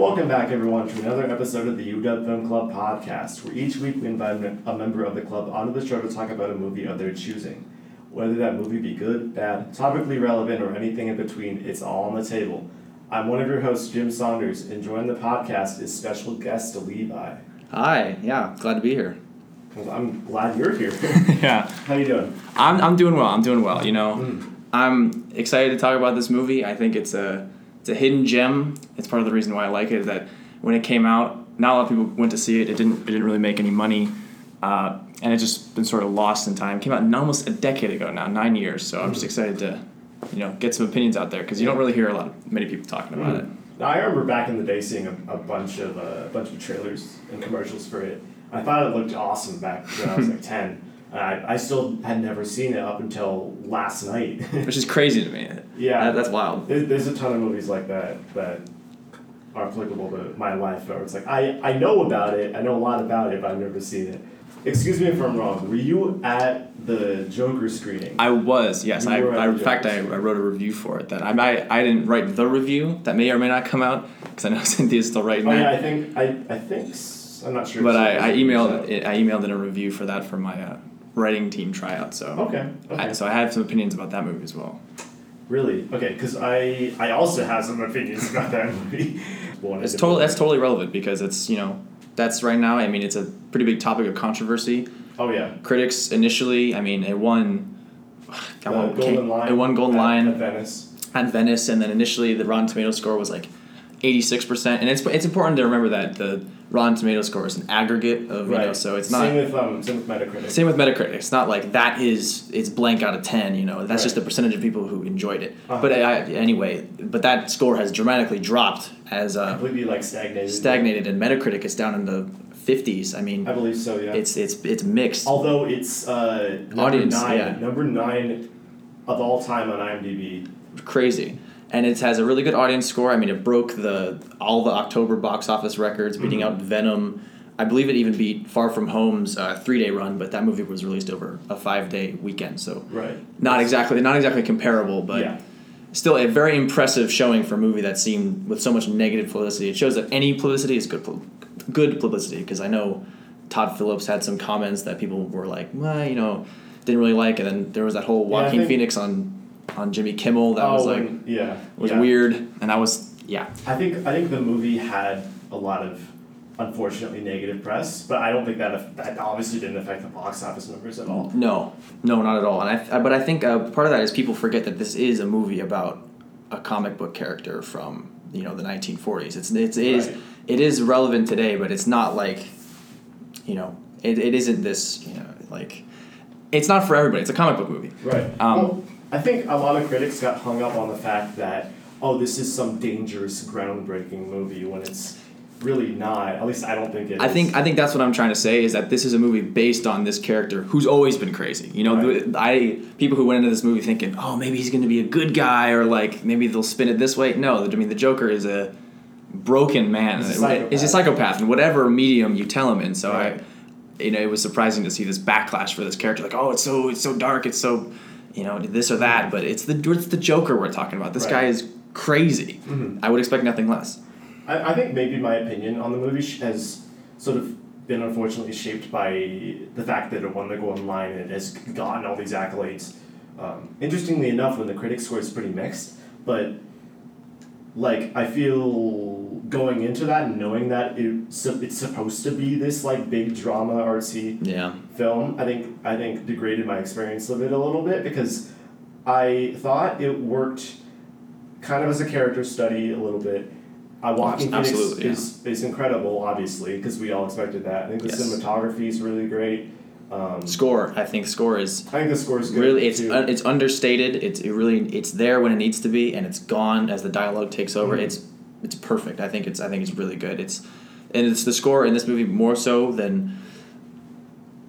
Welcome back, everyone, to another episode of the UW Film Club podcast, where each week we invite a member of the club onto the show to talk about a movie of their choosing. Whether that movie be good, bad, topically relevant, or anything in between, it's all on the table. I'm one of your hosts, Jim Saunders, and joining the podcast is special guest Levi. Hi, yeah, glad to be here. I'm glad you're here. yeah. How you doing? I'm, I'm doing well. I'm doing well. You know, Mm. I'm excited to talk about this movie. I think it's a it's a hidden gem. It's part of the reason why I like it. Is that when it came out, not a lot of people went to see it. It didn't it didn't really make any money, uh, and it's just been sort of lost in time. It came out almost a decade ago now, nine years. So I'm just excited to, you know, get some opinions out there because you don't really hear a lot of many people talking about it. Now, I remember back in the day seeing a, a bunch of uh, a bunch of trailers and commercials for it. I thought it looked awesome back when I was like ten. I, I still had never seen it up until last night. Which is crazy to me. Yeah. That- that's wild. There, there's a ton of movies like that that are applicable to my life where it's like I, I know about it, I know a lot about it, but I've never seen it. Excuse me if I'm wrong. Were you at the Joker screening? I was, yes. You I, I, in fact, I, I wrote a review for it. That I, I, I didn't write the review. That may or may not come out because I know Cynthia's still writing oh that. yeah, I think I, I think I'm not sure. but I, I emailed I emailed in a review for that for my uh, writing team tryout. So Okay. Okay. I, so I have some opinions about that movie as well. Really? Okay, because I I also have some opinions about that movie. It's to- totally that's totally relevant because it's you know that's right now. I mean, it's a pretty big topic of controversy. Oh yeah. Critics initially, I mean, it won. I Golden can't- It won Golden at- Lion. at Venice. at Venice, and then initially the Rotten Tomato score was like eighty six percent. And it's it's important to remember that the Rotten Tomato score is an aggregate of you know, so it's not. Same with um same with Metacritic. same with Metacritic. It's not like that is it's blank out of ten. You know, that's just the percentage of people who enjoyed it. Uh-huh. But I, anyway, but that score has dramatically dropped as uh, Completely like stagnated. stagnated, and Metacritic is down in the fifties. I mean, I believe so. Yeah. it's it's it's mixed. Although it's uh, number Audience, nine, yeah. number nine of all time on IMDb. crazy and it has a really good audience score i mean it broke the all the october box office records beating Mhm. out venom i believe it even beat far from home's uh, three day run but that movie was released over a five day weekend so Right. not exactly not exactly comparable but yeah. still a very impressive showing for a movie that seemed with so much negative publicity it shows that any publicity is good good publicity because i know todd phillips had some comments that people were like well you know didn't really like and then there was that whole Yeah, Joaquin think- Phoenix on on Jimmy Kimmel that oh, was like and- yeah. was yeah. weird, and that was yeah. I think I think the movie had a lot of unfortunately negative press, but I don't think that that obviously didn't affect the box office numbers at all. No, no, not at all. And I, I but I think uh, part of that is people forget that this is a movie about a comic book character from you know the 1940s. It's it's it is Right. it is relevant today, but it's not like you know it, it isn't this you know like it's not for everybody. It's a comic book movie. Right. Um, well, I think a lot of critics got hung up on the fact that oh, this is some dangerous, groundbreaking movie when it's really not. At least I don't think it is. I think I think that's what I'm trying to say is that this is a movie based on this character who's always been crazy. You know, Right. I people who went into this movie thinking, oh, maybe he's going to be a good guy or like maybe they'll spin it this way. No, I mean the Joker is a broken man. He's a psychopath. He's a psychopath in whatever medium you tell him in. So Right. I, you know, it was surprising to see this backlash for this character. Like, oh, it's so it's so dark. It's so, you know, this or that. But it's the it's the Joker we're talking about. This Right. guy is crazy. Mhm. I would expect nothing less. I, I think maybe my opinion on the movie has sort of been unfortunately shaped by the fact that it won the Golden Lion and it has gotten all these accolades. Um, interestingly enough, when the critic score is pretty mixed, but like I feel going into that and knowing that it, so it's supposed to be this like big drama artsy Yeah. film, I think I think degraded my experience of it a little bit because I thought it worked kind of as a character study a little bit. Uh, Joaquin Phoenix yeah. is, is incredible, obviously, because we all expected that. I think the Yes. cinematography is really great. Um, Score. I think score is I think the score is good. really it's un, it's understated it's it really it's there when it needs to be and it's gone as the dialogue takes over Mhm. it's it's perfect. I think it's i think it's really good. It's and it's the score in this movie more so than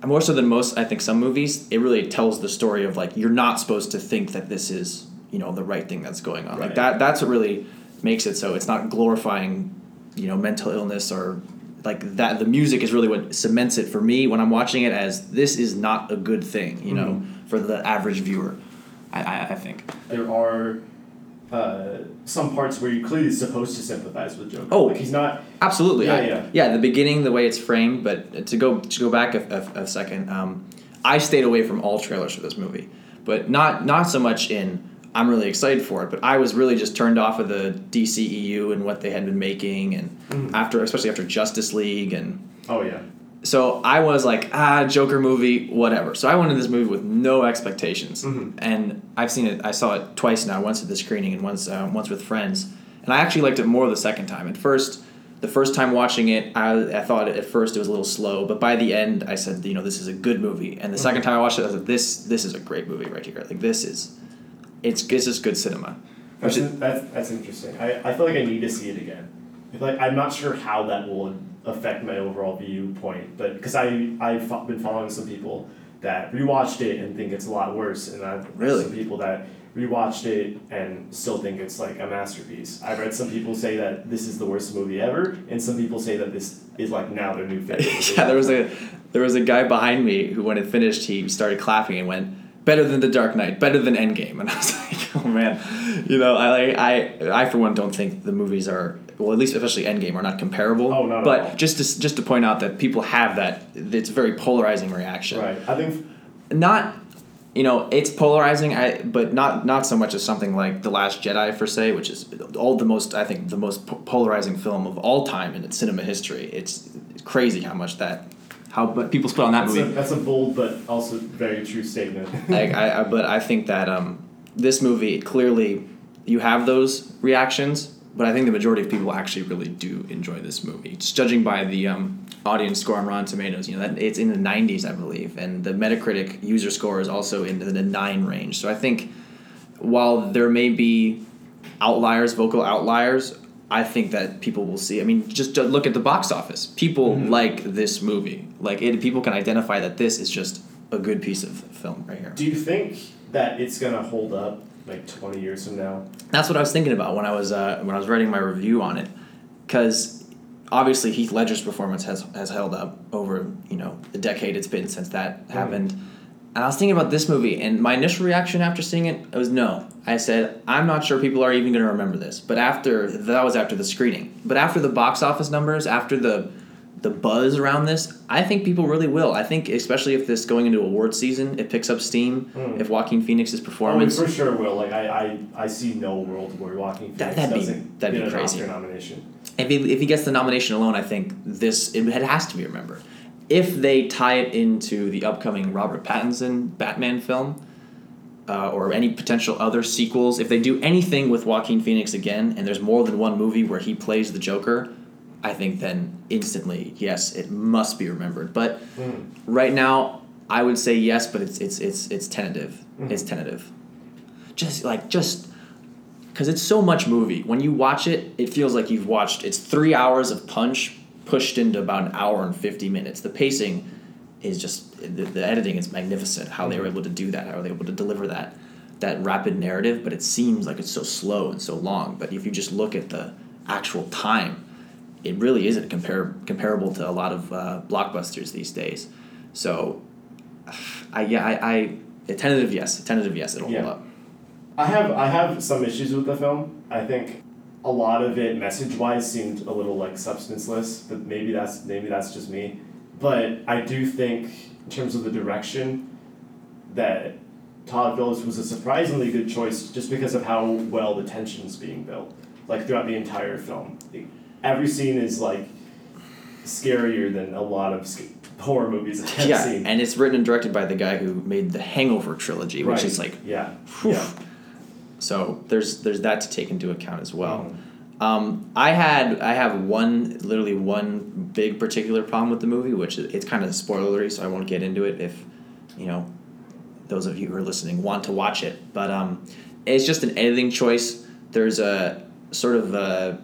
more so than most i think some movies it really tells the story of like you're not supposed to think that this is you know the right thing that's going on. Like that that's what really makes it so. It's not glorifying you know mental illness or like that the music is really what cements it for me when i'm watching it as this is not a good thing you know mm-hmm. for the average viewer i, I, I think. There are uh, some parts where you're clearly supposed to sympathize with Joker. Oh. like he's not. Absolutely. Yeah, I- yeah. yeah. The beginning, the way it's framed, but to go to go back a, a, a second, um, I stayed away from all trailers for this movie, but not not so much in I'm really excited for it, but I was really just turned off of the DCEU and what they had been making, and Mm. after especially after Justice League and Oh yeah. So I was like, ah, Joker movie, whatever. So I went into this movie with no expectations, Mhm. and I've seen it. I saw it twice now. Once at the screening, and once uh, once with friends. And I actually liked it more the second time. At first, the first time watching it, I, I thought at first it was a little slow, but by the end, I said, you know, this is a good movie. And the second time I watched it, I was like, this this is a great movie right here. Like this is, it's this is good cinema. That's, is- that's, that's interesting. I, I feel like I need to see it again. Like I'm not sure how that will affect my overall viewpoint, but because I I've been following some people that rewatched it and think it's a lot worse, and I've Really? some people that rewatched it and still think it's like a masterpiece. I've read some people say that this is the worst movie ever, and some people say that this is like now their new favorite. yeah, there was a there was a guy behind me who, when it finished, he started clapping and went, "Better than the Dark Knight, better than Endgame." And I was like, "Oh man," you know, I like I I for one don't think the movies are well, at least especially Endgame are not comparable. Oh, not at But just to just to point out that people have that, it's a very polarizing reaction. right. I think Not. You know, it's polarizing, I, but not not so much as something like The Last Jedi, per se, which is all the most, I think, the most po- polarizing film of all time in cinema history. It's crazy how much that, how but people split on that that's movie. a, that's a bold but also very true statement. like I, I, but I think that um, this movie clearly you have those reactions, but I think the majority of people actually really do enjoy this movie. Just judging by the um, audience score on Rotten Tomatoes, you know that it's in the 90s, I believe, and the Metacritic user score is also in the nine range. So I think while there may be outliers, vocal outliers. I think that people will see. I mean, just uh, look at the box office. People mm-hmm. like this movie. Like it, people can identify that this is just a good piece of film right here. Do you think that it's gonna hold up like twenty years from now? That's what I was thinking about when I was uh, when I was writing my review on it, because obviously Heath Ledger's performance has has held up over you know the decade it's been since that mm. happened, and I was thinking about this movie, and my initial reaction after seeing it was no. I said I'm not sure people are even going to remember this, but after that was after the screening, but after the box office numbers, after the the buzz around this, I think people really will. I think especially if this going into award season, it picks up steam. Mm. If Joaquin Phoenix's Oh, we performance, for sure will. Like I, I, I see no world where Joaquin That- Phoenix that'd be- doesn't that'd be get an crazy. Oscar nomination. If he, if he gets the nomination alone, I think this it has to be remembered. If they tie it into the upcoming Robert Pattinson Batman film, uh, or any potential other sequels, if they do anything with Joaquin Phoenix again, and there's more than one movie where he plays the Joker, I think then instantly yes, it must be remembered. But Mm. right now, I would say yes, but it's it's it's it's tentative. It's tentative. Just like just because it's so much movie. When you watch it, it feels like you've watched. It's three hours of punch pushed into about an hour and fifty minutes. The pacing is just the, the editing is magnificent. How they were able to do that. How they were able to deliver that that rapid narrative, but it seems like it's so slow and so long. But if you just look at the actual time, it really isn't compar- comparable to a lot of uh, blockbusters these days. So, I yeah I, I a tentative yes, a tentative yes, it'll Yeah. hold up. I have I have some issues with the film. I think a lot of it message wise seemed a little like substanceless, but maybe that's maybe that's just me. But I do think in terms of the direction that Todd Phillips was a surprisingly good choice just because of how well the tension's being built. Like throughout the entire film. Every scene is like scarier than a lot of sc- horror movies I've yeah, seen. and it's written and directed by the guy who made the Hangover trilogy, which Right. is like yeah. Whew. Yeah. So. There's there's that to take into account as well. Mhm. Um, I had I have one literally one big particular problem with the movie, which is, it's kind of spoilery, so I won't get into it if you know those of you who are listening want to watch it. But um, it's just an editing choice. There's a sort of a,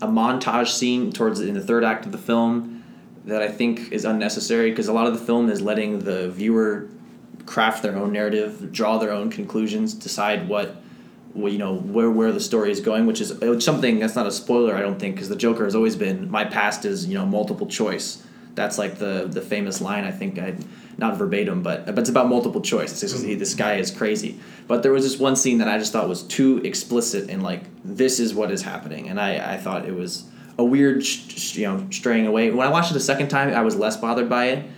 a montage scene towards in the third act of the film that I think is unnecessary because a lot of the film is letting the viewer craft their own narrative, draw their own conclusions, decide what, you know, where where the story is going, which is uh, something that's not a spoiler, I don't think, because the Joker has always been my past is you know multiple choice. That's like the the famous line. I think I not verbatim, but but it's about multiple choice. Just, this guy is crazy. But there was this one scene that I just thought was too explicit and like this is what is happening, and I I thought it was a weird you know straying away. When I watched it the second time, I was less bothered by it,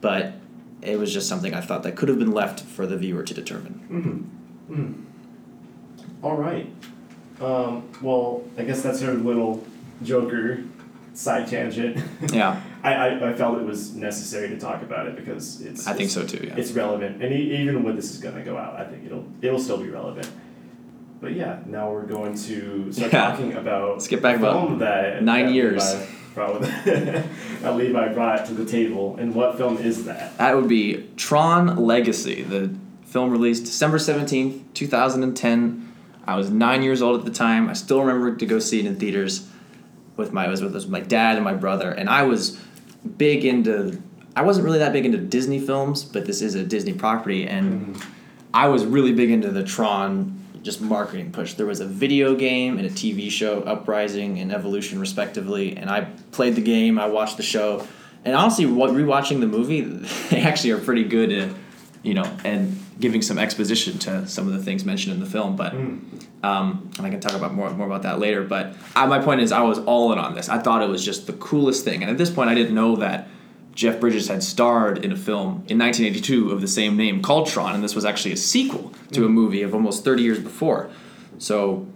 but it was just something I thought that could have been left for the viewer to determine. All right. Um, well, I guess that's our little Joker side tangent. Yeah, I, I, I felt it was necessary to talk about it because it's. I think it's- so too. Yeah. It's relevant, and e- even when this is gonna go out, I think it'll it'll still be relevant. But yeah, now we're going to start Yeah. talking about Let's get back about film that nine that years. Levi brought, that Levi brought to the table, and what film is that? That would be Tron Legacy, the film released December 17th, 2010. I was nine years old at the time. I still remember to go see it in theaters with my, I was with, my dad and my brother. And I was big into, I wasn't really that big into Disney films, but this is a Disney property. And mm-hmm. I was really big into the Tron just marketing push. There was a video game and a TV show, Uprising and Evolution, respectively. And I played the game, I watched the show. And honestly, what rewatching the movie, they actually are pretty good at, you know, and giving some exposition to some of the things mentioned in the film. But hmm. um, and I can talk about more more about that later. But I, my point is, I was all in on this. I thought it was just the coolest thing. And at this point, I didn't know that Jeff Bridges had starred in a film in 1982 of the same name called Tron, and this was actually a sequel to a hmm. movie of almost 30 years before. So,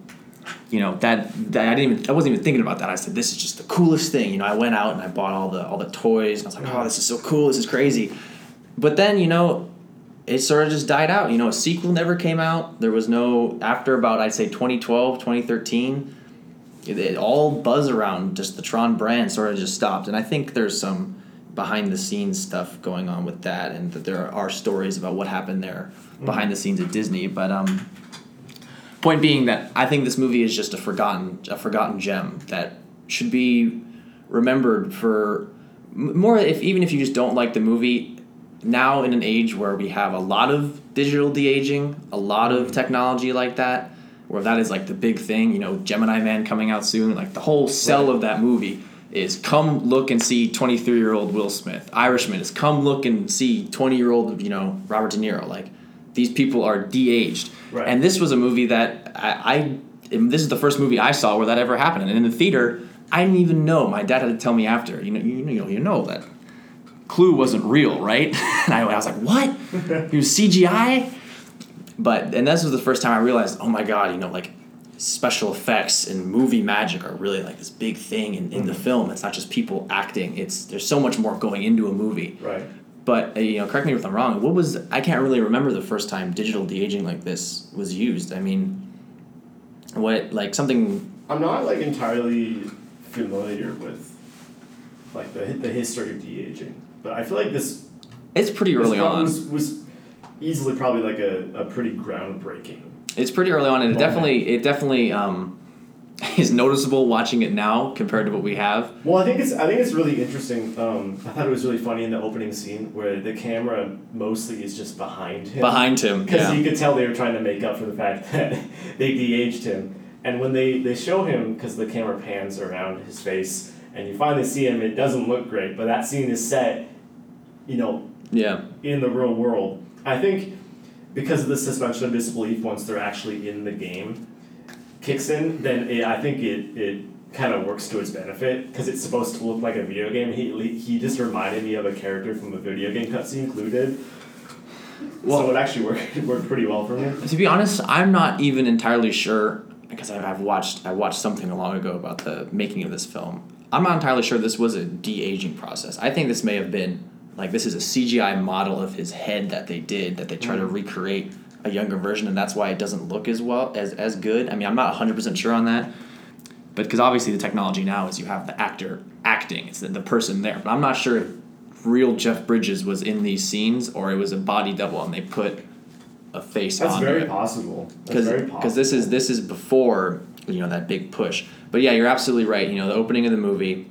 you know that, that I didn't even I wasn't even thinking about that. I said this is just the coolest thing. You know, I went out and I bought all the all the toys, and I was like, oh, this is so cool. This is crazy. But then you know, it sort of just died out. You know, a sequel never came out. There was no after about I'd say 2012, 2013. It, it all buzz around just the Tron brand sort of just stopped, and I think there's some behind the scenes stuff going on with that, and that there are stories about what happened there behind the scenes at Disney. But um, point being that I think this movie is just a forgotten a forgotten gem that should be remembered for more if even if you just don't like the movie now in an age where we have a lot of digital de-aging a lot of mm-hmm. technology like that where that is like the big thing you know gemini man coming out soon like the whole sell of that movie is come look and see 23 year old will smith irishman is come look and see 20 year old you know robert de niro like these people are de-aged Right. and this was a movie that I, I this is the first movie I saw where that ever happened. And in the theater, I didn't even know. My dad had to tell me after. You know, you know, you know that Clu wasn't real, right? and I, I was like, what? It was CGI. But and this was the first time I realized, oh my god, you know, like special effects and movie magic are really like this big thing in, in the film. It's not just people acting. It's there's so much more going into a movie. Right. But uh, you know, correct me if I'm wrong. What was I can't really remember the first time digital de aging like this was used. I mean, what like something? I'm not like entirely familiar with like the the history of de aging, but I feel like this It's pretty early this film on. was, was easily probably like a, a pretty groundbreaking. It's pretty early on, and it definitely it definitely um, is noticeable watching it now compared to what we have. Well, I think it's I think it's really interesting. Um, I thought it was really funny in the opening scene where the camera mostly is just behind him. Behind him, Because yeah. you could tell they were trying to make up for the fact that they de-aged him. And when they, they show him, because the camera pans around his face, and you finally see him, it doesn't look great, but that scene is set, you know, Yeah, in the real world. I think because of the suspension of disbelief once they're actually in the game kicks in, then it, I think it, it kind of works to its benefit because it's supposed to look like a video game. He, he just reminded me of a character from a video game cutscene included. Well- so it actually worked, worked pretty well for me. To be honest, I'm not even entirely sure because I've, I've watched I watched something long ago about the making of this film. I'm not entirely sure this was a de aging process. I think this may have been like this is a CGI model of his head that they did that they try to mm. recreate a younger version, and that's why it doesn't look as well as as good. I mean, I'm not 100 percent sure on that, but because obviously the technology now is you have the actor acting, it's the, the person there. But I'm not sure if real Jeff Bridges was in these scenes or it was a body double and they put a face That's onto very it possible. That's because very possible. because this is this is before you know that big push. But yeah, you're absolutely right. You know the opening of the movie,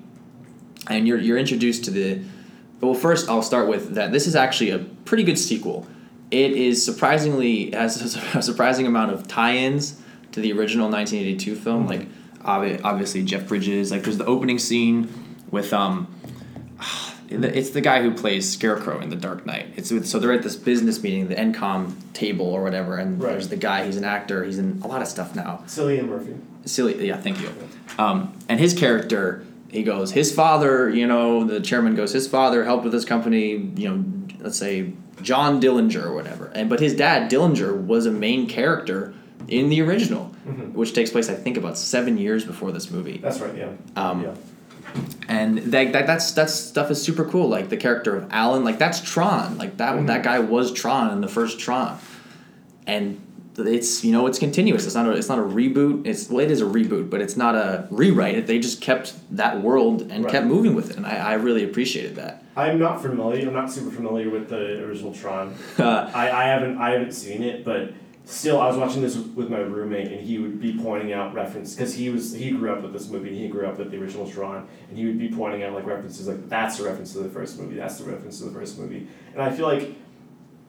and you're you're introduced to the. Well, first I'll start with that. This is actually a pretty good sequel. It is surprisingly has a surprising amount of tie-ins to the original 1982 film. Like obvi- obviously Jeff Bridges. Like there's the opening scene with um. it's the guy who plays Scarecrow in The Dark Knight. It's with, so they're at this business meeting, the ENCOM table or whatever, and Right. there's the guy. He's an actor. He's in a lot of stuff now. Cillian Murphy. Silly, yeah, thank you. Um, and his character, he goes, his father, you know, the chairman goes, his father helped with this company, you know, let's say John Dillinger or whatever. And but his dad, Dillinger, was a main character in the original, Mhm. which takes place, I think, about seven years before this movie. That's right. Yeah. Um, yeah. and that, that that's that stuff is super cool. Like the character of Alan, like that's Tron. Like that Mhm. that guy was Tron in the first Tron, and it's you know it's continuous. It's not a it's not a reboot. It's well it is a reboot, but it's not a rewrite. They just kept that world and Right. kept moving with it, and I, I really appreciated that. I'm not familiar. I'm not super familiar with the original Tron. Uh, I, I haven't I haven't seen it, but still, I was watching this with my roommate, and he would be pointing out references because he was he grew up with this movie, and he grew up with the original Tron, and he would be pointing out like references like that's a reference to the first movie, that's the reference to the first movie, and I feel like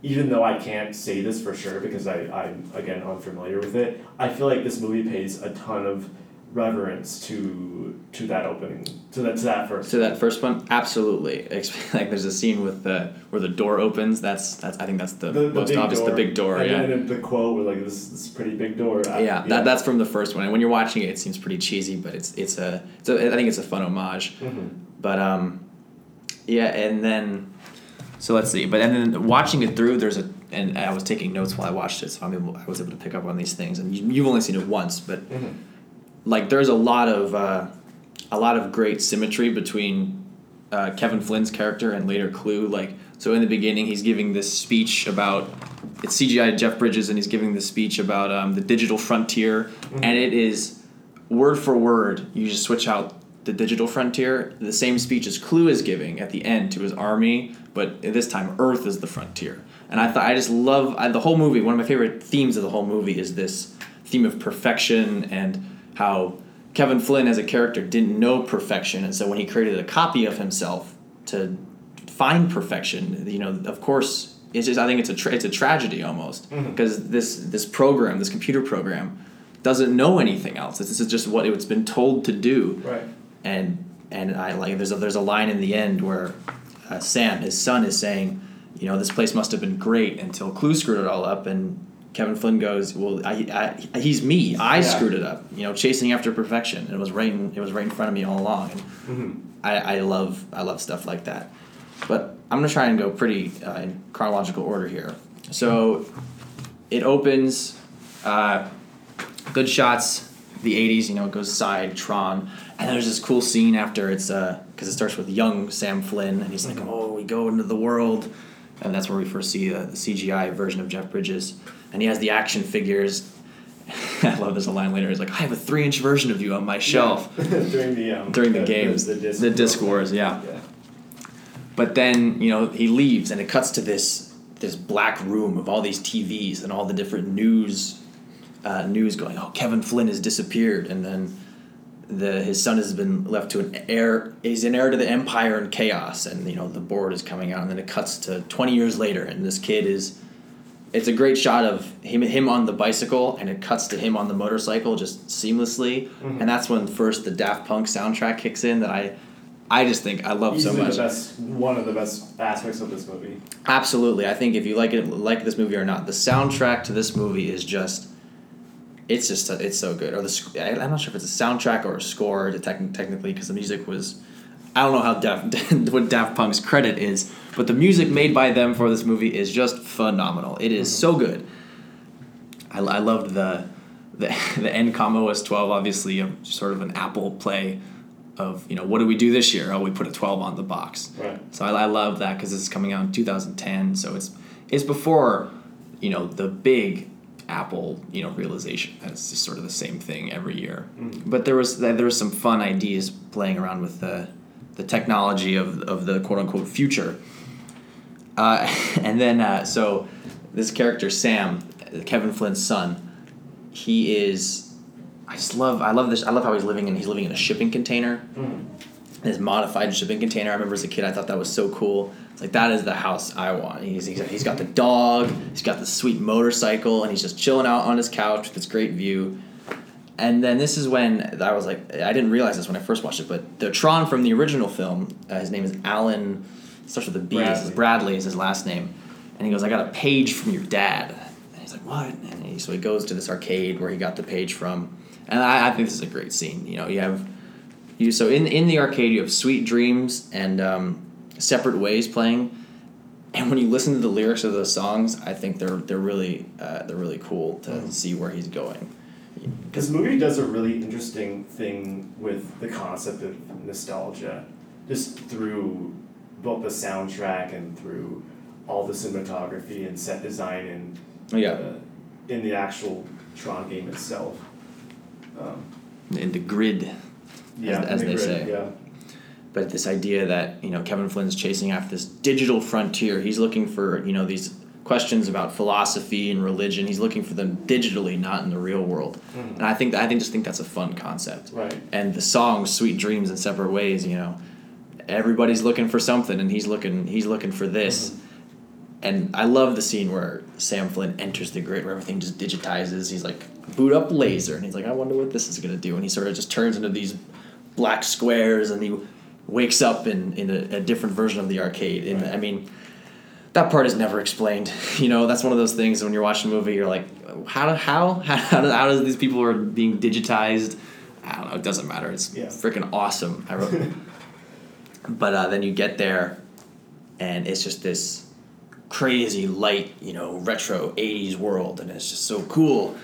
even though I can't say this for sure because I I'm again unfamiliar with it, I feel like this movie pays a ton of reverence to to that opening to that to that first to that first one, absolutely. Like there's a scene with the where the door opens. That's that's I think that's the, the, the most obvious. door, The big door, and, yeah. and then the quote where like this this pretty big door. I- yeah, that, that's from the first one. And when you're watching it, it seems pretty cheesy, but it's it's a, it's a I think it's a fun homage. Mhm. But um, yeah, and then so let's see. But and then watching it through, there's a and I was taking notes while I watched it, so I'm able, I was able to pick up on these things. And you, you've only seen it once, but Mhm. like there's a lot of uh, a lot of great symmetry between uh, Kevin Flynn's character and later Clu. Like so in the beginning, he's giving this speech about it's CGI Jeff Bridges, and he's giving this speech about um, the digital frontier, and it is word for word. You just switch out the digital frontier. The same speech as Clu is giving at the end to his army, but this time Earth is the frontier. And I thought I just love I, the whole movie. One of my favorite themes of the whole movie is this theme of perfection and how Kevin Flynn as a character didn't know perfection, and so when he created a copy of himself to find perfection, you know, of course, it's just I think it's a tra- it's a tragedy almost mm-hmm. because this this program, this computer program, doesn't know anything else. This is just what it's been told to do, Right. and and I like there's a there's a line in the end where uh, Sam, his son, is saying, you know, this place must have been great until Clu screwed it all up, and Kevin Flynn goes, well, I, I he's me, I Yeah. screwed it up, you know, chasing after perfection. It was right in, it was right in front of me all along, and Mhm. I, I love I love stuff like that. But I'm gonna try and go pretty uh, in chronological order here. So it opens, uh, good shots, the '80s. You know, it goes side Tron, and there's this cool scene after it's because it starts with young Sam Flynn, and he's like, "Oh, we go into the world," and that's where we first see uh, the CGI version of Jeff Bridges, and he has the action figures. I love this a line later. He's like, "I have a three-inch version of you on my shelf." during the um, During the games, the, disc, the disc wars, yeah. yeah. But then you know he leaves, and it cuts to this this black room of all these TVs and all the different news uh, news going. Oh, Kevin Flynn has disappeared, and then the his son has been left to an heir. He's an heir to the empire and chaos, and you know the board is coming out, and then it cuts to twenty years later, and this kid is. It's a great shot of him him on the bicycle, and it cuts to him on the motorcycle just seamlessly, Mhm. and that's when first the Daft Punk soundtrack kicks in that I. I just think I love so much. the best, one of the best aspects of this movie. Absolutely, I think if you like it, like this movie or not, the soundtrack to this movie is just, it's just it's so good. Or the I'm not sure if it's a soundtrack or a score to techn- technically because the music was, I don't know how Daft what Daft Punk's credit is, but the music made by them for this movie is just phenomenal. It is mm-hmm. so good. I, I loved the the the ENCOM OS 12, obviously a, sort of an Apple play of you know what do we do this year? Oh, we put a 12 on the box. Right. So I, I love that because this is coming out in 2010. So it's it's before you know the big Apple you know realization that it's just sort of the same thing every year. Mhm. But there was there was some fun ideas playing around with the the technology of of the quote unquote future. Uh, and then uh, so this character Sam, Kevin Flynn's son, he is. I just love I love this I love how he's living in he's living in a shipping container Mhm. This modified shipping container. I remember as a kid, I thought that was so cool. It's like that is the house I want. He's, he's he's got the dog, he's got the sweet motorcycle, and he's just chilling out on his couch with this great view. and then this is when I was like, I didn't realize this when I first watched it, but the Tron from the original film, uh, his name is Alan, starts with a B. Bradley. Bradley is his last name, and he goes, "I got a page from your dad." And he's like, "What?" And he, so he goes to this arcade where he got the page from, and I, I think this is a great scene. You know, you have you so in in the arcade you have Sweet Dreams and um, Separate Ways playing and when you listen to the lyrics of those songs, I think they're they're really uh, they're really cool to mm. see where he's going. This movie does a really interesting thing with the concept of nostalgia, just through both the soundtrack and through all the cinematography and set design and yeah. Uh, in the actual Tron game itself. Um, in the grid, yeah, as, as they say. Yeah but this idea that you know Kevin Flynn's chasing after this digital frontier. He's looking for you know these questions about philosophy and religion. He's looking for them digitally, not in the real world. Mm-hmm. And I think I think just think that's a fun concept. Right. And the song "Sweet Dreams" in separate ways. You know, everybody's looking for something, and he's looking he's looking for this. Mm-hmm. And I love the scene where Sam Flynn enters the grid, where everything just digitizes. He's like, boot up laser, and he's like, I wonder what this is gonna do. And he sort of just turns into these black squares, and he wakes up in, in a, a different version of the arcade. And right. I mean, that part is never explained. You know, that's one of those things when you're watching a movie, you're like, how how how how, do, how does these people are being digitized? I don't know. It doesn't matter. It's yeah. freaking awesome. I wrote, but uh, then you get there, and it's just this crazy light, you know, retro '80s world, and it's just so cool.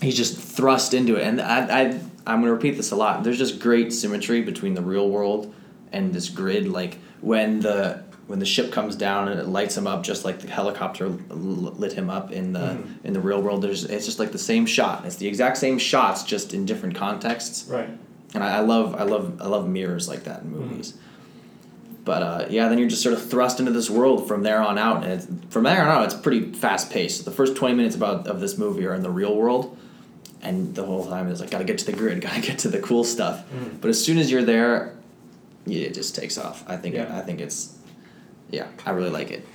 He's just thrust into it, and I, I I'm gonna repeat this a lot. There's just great symmetry between the real world and this grid. Like when the when the ship comes down and it lights him up just like the helicopter lit him up in the mm-hmm. in the real world. There's it's just like the same shot. It's the exact same shots, just in different contexts. Right. And I, I love I love I love mirrors like that in movies. Mm-hmm. But uh, yeah, then you're just sort of thrust into this world from there on out, and from there on out, it's pretty fast paced. The first twenty minutes about of this movie are in the real world, and the whole time is like gotta get to the grid, gotta get to the cool stuff. Mm. But as soon as you're there, yeah, it just takes off. I think yeah. I think it's yeah, I really like it.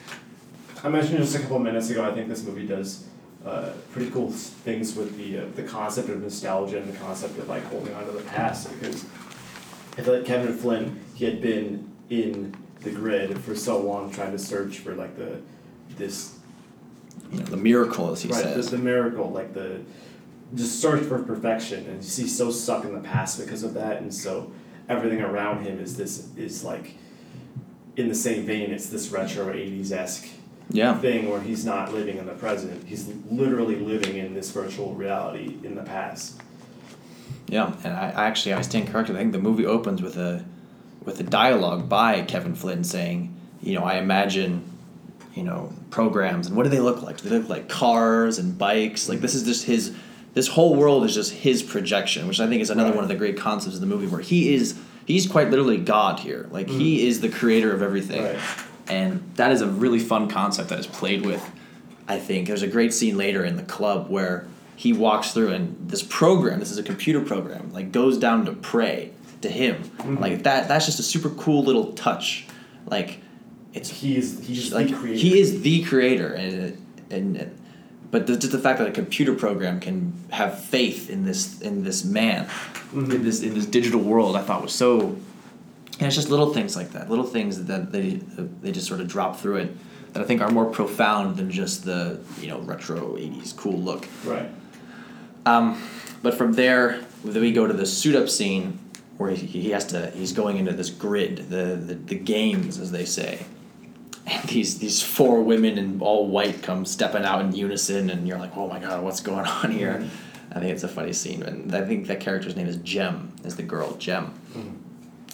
I mentioned just a couple minutes ago. I think this movie does uh, pretty cool things with the uh, the concept of nostalgia and the concept of like holding on to the past because I feel like Kevin Flynn he had been in the grid for so long trying to search for like the this you know, the miracle as he said. right, says the, the miracle like the just search for perfection and he's so stuck in the past because of that and so everything around him is this is like in the same vein. It's this retro 80s-esque yeah. thing where he's not living in the present. He's literally living in this virtual reality in the past. Yeah and i, I actually i stand corrected. I think the movie opens with a with a dialogue by kevin flynn saying you know i imagine you know programs and what do they look like? Do they look like cars and bikes? Like this is just his this whole world is just his projection, which I think is another right. one of the great concepts of the movie, where he is he's quite literally God here. Like mm. he is the creator of everything, right. and that is a really fun concept that is played with. I think there's a great scene later in the club where he walks through and this program, this is a computer program, like goes down to pray to him. Mm-hmm. Like that that's just a super cool little touch. Like it's he's he's like he is the creator and and but the, just the fact that a computer program can have faith in this in this man mm-hmm. in this in this digital world I thought was so and it's just little things like that little things that they they just sort of drop through it that I think are more profound than just the you know retro 80s cool look. Right. Um, but from there then we go to the suit up scene where he, he has to he's going into this grid the, the the games as they say and these these four women in all white come stepping out in unison, and you're like, oh my god, what's going on here? Mm-hmm. I think it's a funny scene, and I think that character's name is Gem, is the girl Gem. Mm-hmm.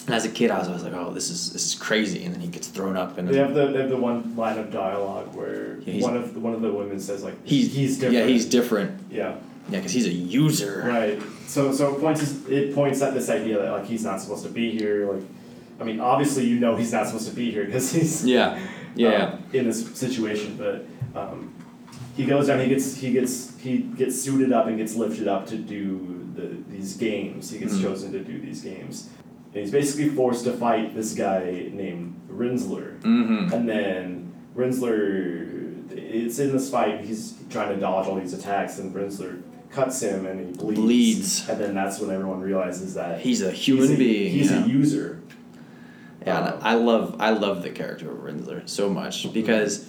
And as a kid, I was always like, oh, this is this is crazy, and then he gets thrown up. And they have the they have the one line of dialogue where yeah, one of the, one of the women says like he's he's different. Yeah, he's different. Yeah. Yeah, because he's a user. Right. So so it points it points at this idea that like he's not supposed to be here. Like, I mean, obviously you know he's not supposed to be here because he's yeah yeah. Um, in this situation, but um, he goes down. He gets he gets he gets suited up and gets lifted up to do the these games. He gets mm-hmm. chosen to do these games. And he's basically forced to fight this guy named Rinzler. Mm-hmm. And then Rinzler, it's in this fight. He's trying to dodge all these attacks, and Rinzler cuts him and he bleeds. Bleeds. And then that's when everyone realizes that He's a human he's a, being. He's yeah. a user. Yeah, Um, and I love I love the character of Rinzler so much because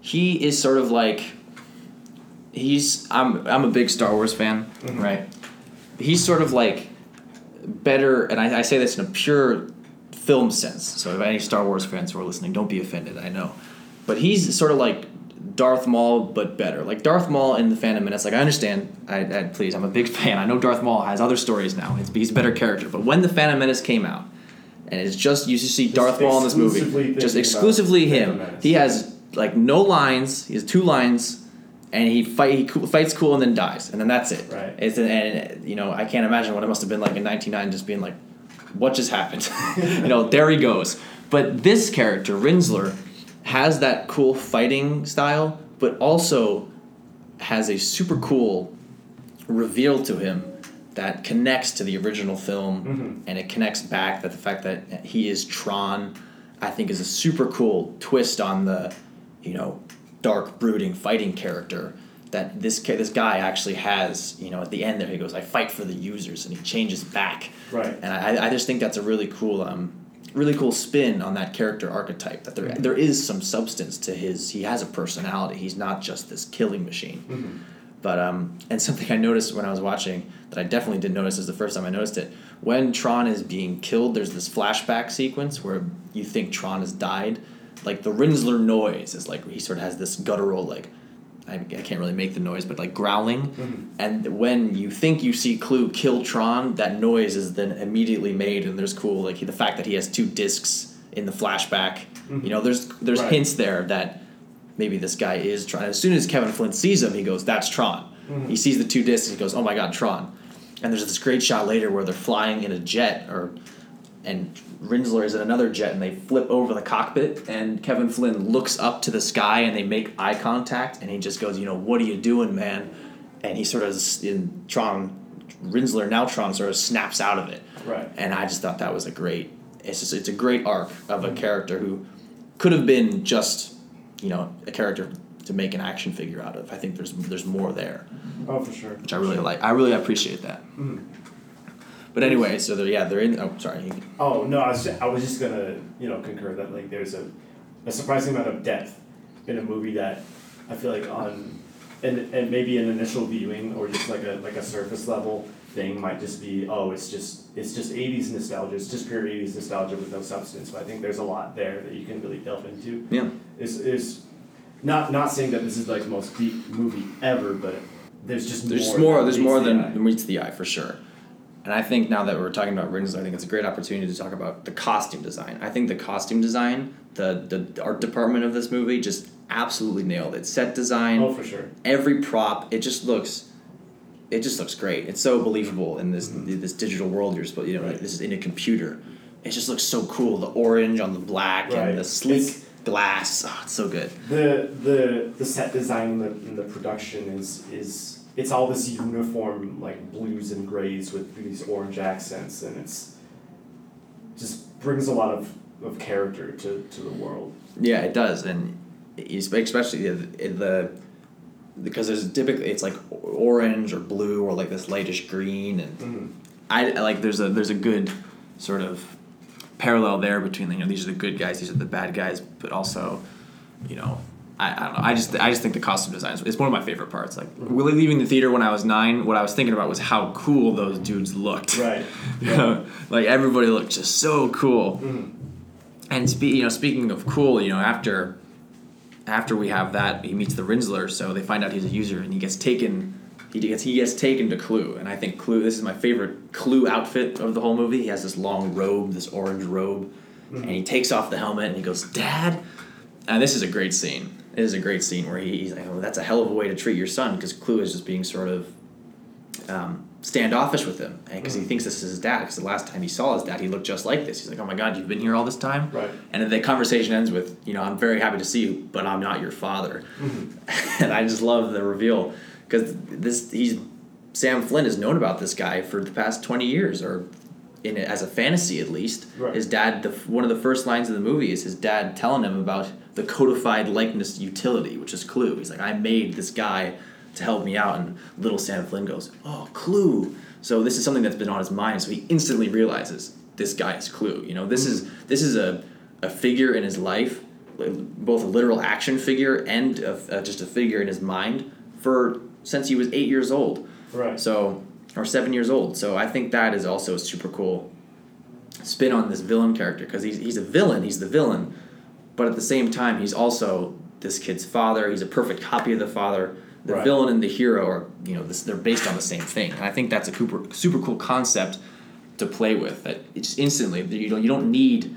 he is sort of like he's I'm I'm a big Star Wars fan, Mhm. right? He's sort of like better, and I, I say this in a pure film sense. So if any Star Wars fans who are listening, don't be offended. I know, but he's sort of like Darth Maul, but better. Like Darth Maul in the Phantom Menace. Like I understand. I, I please, I'm a big fan. I know Darth Maul has other stories now. It's, he's a better character. But when the Phantom Menace came out, and it's just you see Darth Maul in this movie, just exclusively him. He has like no lines. He has two lines, and he fight he fights cool and then dies, and then that's it. Right. It's and you know I can't imagine what it must have been like in '99, just being like, what just happened? you know, there he goes. But this character Rinzler has that cool fighting style, but also has a super cool reveal to him that connects to the original film Mhm. and it connects back that the fact that he is Tron I think is a super cool twist on the you know dark brooding fighting character that this this guy actually has you know at the end there he goes I fight for the users and he changes back Right. and I, I just think that's a really cool um really cool spin on that character archetype that there there is some substance to his he has a personality he's not just this killing machine Mhm. But um, and something I noticed when I was watching that I definitely didn't notice is the first time I noticed it. When Tron is being killed, there's this flashback sequence where you think Tron has died. Like the Rinzler noise is like he sort of has this guttural like I, I can't really make the noise, but like growling. Mhm. And when you think you see Clu kill Tron, that noise is then immediately made, and there's cool like the fact that he has two discs in the flashback. You know, there's there's Right. hints there that maybe this guy is Tron. As soon as Kevin Flynn sees him, he goes, "That's Tron." Mhm. He sees the two discs. He goes, "Oh my God, Tron!" And there's this great shot later where they're flying in a jet, or and Rinzler is in another jet, and they flip over the cockpit, and Kevin Flynn looks up to the sky, and they make eye contact, and he just goes, "You know, what are you doing, man?" And he sort of in Tron, Rinzler now Tron sort of snaps out of it, Right. and I just thought that was a great. It's just it's a great arc of a character who could have been just you know a character to make an action figure out of. I think there's there's more there, Oh, for sure. which I really like. I really appreciate that. Mhm. But anyway, so they're, yeah, they're in. Oh, sorry. Oh no, I was just, I was just gonna you know concur that like there's a, a surprising amount of depth in a movie that I feel like on and and maybe an initial viewing or just like a like a surface level thing might just be oh it's just it's just 80s nostalgia it's just pure 80s nostalgia with no substance but I think there's a lot there that you can really delve into Yeah. is is not not saying that this is like the most deep movie ever but there's just There's more more. There's more the than eye. than meets the eye for sure. And I think now that we're talking about Rinzler, I think it's a great opportunity to talk about the costume design. I think the costume design, the the art department of this movie, just absolutely nailed it. Set design, oh for sure every prop, it just looks, it just looks great. It's so believable in this this digital world. You're supposed, you know, Right. this is in a computer. It just looks so cool. The orange on the black Right. and the sleek It's- glass. Oh, it's so good. the the the set design and the, and the production is is it's all this uniform like blues and grays with these orange accents and it's just brings a lot of, of character to, to the world Yeah, it does, and es- especially the, the because there's typically it's like orange or blue or like this lightish green, and mm-hmm. I like there's a there's a good sort of parallel there between you know these are the good guys, these are the bad guys, but also you know. I, I don't know. I just I just think the costume design is it's one of my favorite parts. Like really leaving the theater when I was nine, what I was thinking about was how cool those dudes looked. right like everybody looked just so cool. mm-hmm. And spe- you know, speaking of cool, you know, after after we have that, he meets the Rinzler, so they find out he's a user, and he gets taken. He gets he gets taken to Clu, and I think Clu. This is my favorite Clu outfit of the whole movie. He has this long robe, this orange robe, and he takes off the helmet and he goes, "Dad," and this is a great scene. It is a great scene where he, he's like, "Oh, that's a hell of a way to treat your son," because Clu is just being sort of um, standoffish with him, because he thinks this is his dad. Because the last time he saw his dad, he looked just like this. He's like, "Oh my God, you've been here all this time." right And then the conversation ends with, you know, I'm very happy to see you, but I'm not your father. Mm-hmm. and I just love the reveal because this he's Sam Flynn has known about this guy for the past 20 years or in as a fantasy at least. Right. His dad the one of the first lines of the movie is his dad telling him about the codified likeness utility, which is Clu. He's like, "I made this guy to help me out. And little Sam Flynn goes, "Oh, Clu." So this is something that's been on his mind. So he instantly realizes this guy is Clu. You know, this is this is a a figure in his life, both a literal action figure and a, uh, just a figure in his mind for since he was eight years old. Right. So, or seven years old. So I think that is also a super cool spin on this villain character because he's, he's a villain, he's the villain, but at the same time, he's also this kid's father. He's a perfect copy of the father. The Right. villain and the hero are, you know, this, they're based on the same thing. And I think that's a super, super cool concept to play with. That it's just instantly, you don't, you don't need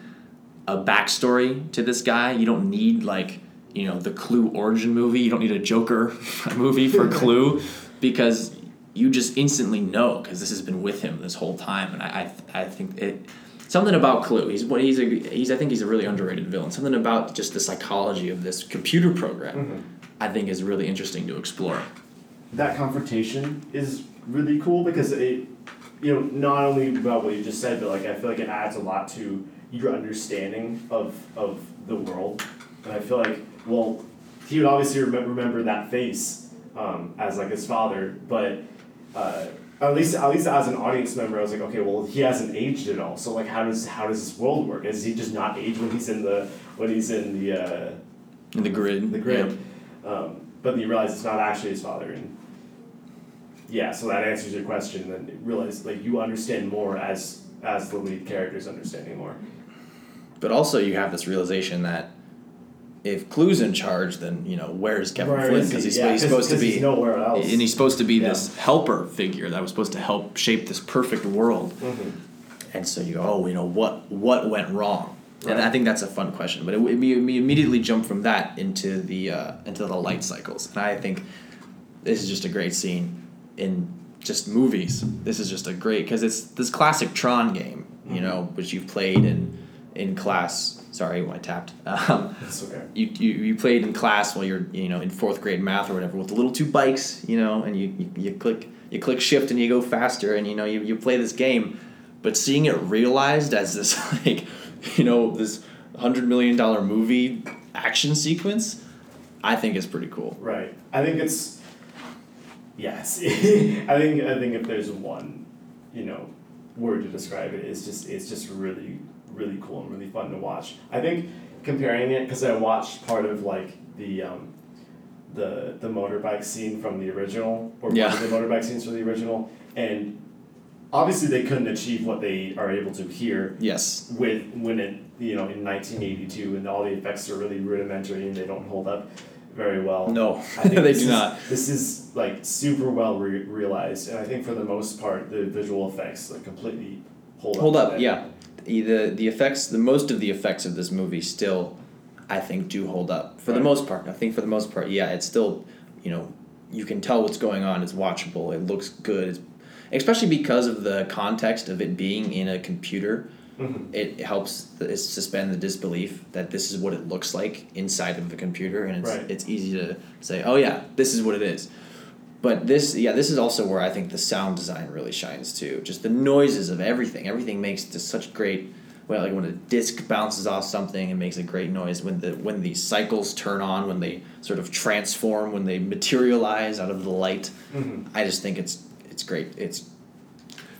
a backstory to this guy. You don't need, like, you know, the Clu origin movie. You don't need a Joker movie for Clu because you just instantly know because this has been with him this whole time. And I, I, I think it something about Clu. He's what he's a he's I think he's a really underrated villain. Something about just the psychology of this computer program. Mm-hmm. I think is really interesting to explore. that confrontation is really cool because it you know not only about what you just said but like i feel like it adds a lot to your understanding of of the world and i feel like well he would obviously remember, remember that face um, as like his father but uh, at least at least as an audience member i was like okay well he hasn't aged at all so like how does how does this world work is he just not age when he's in the when he's in the uh, In the grid. the grid. Um, but then you realize it's not actually his father, and yeah, so that answers your question. Then you realize like you understand more as as the lead character's understanding more. But also you have this realization that if Clu's in charge, then you know where's Kevin Where Flynn is he? because he's, Yeah, he's supposed to be he's nowhere else. and he's supposed to be Yeah. this helper figure that was supposed to help shape this perfect world. Mhm. And so you go, oh, you know what what went wrong, and I think that's a fun question. But it, it, we we immediately jump from that into the uh, into the light cycles, and I think this is just a great scene in just movies. This is just a great because it's this classic Tron game, you know, which you've played in in class. Sorry, when I tapped. Um, That's okay. you, you, you played in class while you're you know in fourth grade math or whatever with the little two bikes you know and you, you, you click you click shift and you go faster and you know you, you play this game but seeing it realized as this like you know this hundred million dollar movie action sequence I think is pretty cool Right. I think it's yes. I think I think if there's one, you know, word to describe it, it's just it's just really really cool and really fun to watch. I think comparing it because I watched part of like the um, the the motorbike scene from the original or Yeah. one of the motorbike scenes from the original and obviously they couldn't achieve what they are able to here yes. with when it you know in 1982 and all the effects are really rudimentary and they don't hold up very well. no I think they do is- not. This is like super well re- realized, and I think for the most part the visual effects like completely hold up. hold up yeah. The the effects the most of the effects of this movie still I think do hold up. For the most part I think for the most part yeah it's still you know you can tell what's going on it's watchable it looks good it's, especially because of the context of it being in a computer Mhm. it helps suspend the disbelief that this is what it looks like inside of the computer and it's, Right. it's easy to say oh yeah this is what it is but this yeah this is also where i think the sound design really shines too just the noises of everything everything makes just such great well like when a disc bounces off something it makes a great noise when the when the cycles turn on when they sort of transform when they materialize out of the light Mhm. i just think it's it's great it's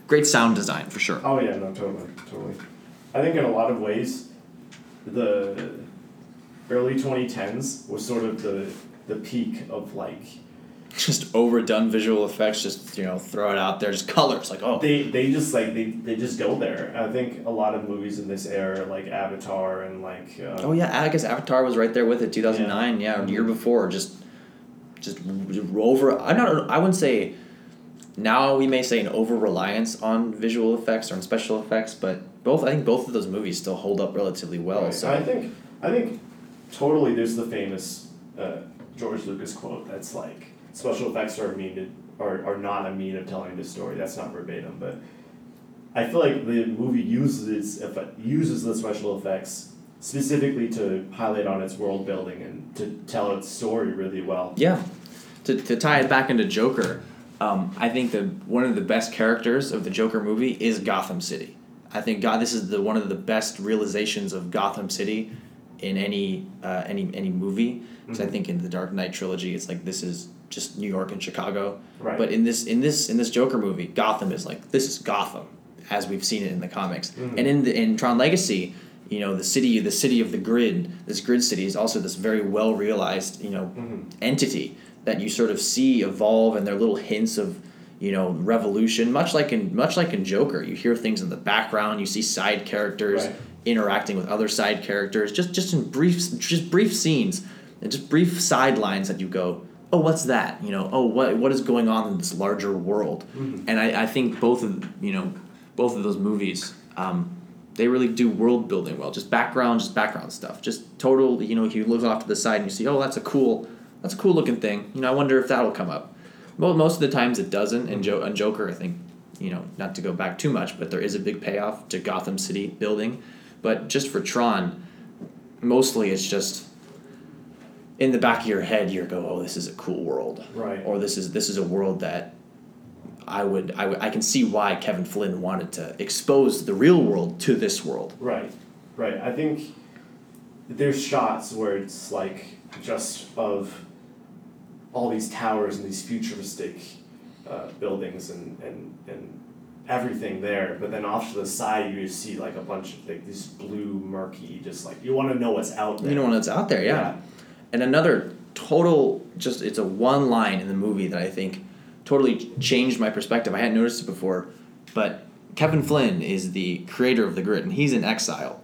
great sound design for sure Oh yeah, no, totally, totally. I think in a lot of ways, the early 2010s was sort of the the peak of like just overdone visual effects just you know throw it out there just colors like oh they they just like they, they just go there. I think a lot of movies in this era like Avatar and like um, oh yeah i guess avatar was right there with it 2009 yeah, a year before just just over i don't i wouldn't say now we may say an over reliance on visual effects or on special effects but both i think both of those movies still hold up relatively well Right. so I think I think totally there's the famous uh, George Lucas quote that's like special effects are a mean to, are, are not a mean of telling the story. That's not verbatim, but I feel like the movie uses uses the special effects specifically to highlight on its world building and to tell its story really well. Yeah. To, to tie it back into Joker, um, I think the one of the best characters of the Joker movie is Gotham City. I think God, this is the one of the best realizations of Gotham City in any uh, any any movie. Because I think in the Dark Knight trilogy, it's like this is just New York and Chicago. Right. But in this in this in this Joker movie, Gotham is like this is Gotham, as we've seen it in the comics. Mhm. And in the in Tron Legacy, you know, the city the city of the grid, this grid city is also this very well realized, you know, Mhm. entity that you sort of see evolve and their little hints of you know revolution much like in much like in joker. You hear things in the background you see side characters Right. interacting with other side characters. Just just in brief just brief scenes and just brief sidelines that you go oh what's that? You know oh what what is going on in this larger world? Mhm. and I, I think both of you know both of those movies um, they really do world building well. Just background just background stuff. Just total you know you look off to the side and you see oh that's a cool that's a cool looking thing you know i wonder if that'll come up Mo- most of the times it doesn't and, jo- and joker i think you know not to go back too much but there is a big payoff to gotham city building but just for tron mostly it's just in the back of your head you go oh this is a cool world Right. or this is this is a world that I would, I would I can see why Kevin Flynn wanted to expose the real world to this world. Right, right. I think there's shots where it's like just of all these towers and these futuristic uh, buildings and, and, and everything there, but then off to the side you just see like a bunch of like this blue murky, just like you want to know what's out there. You know what's out there, yeah. And another total just it's a one line in the movie that I think totally changed my perspective. I hadn't noticed it before, but Kevin Flynn is the creator of the grid and he's in exile.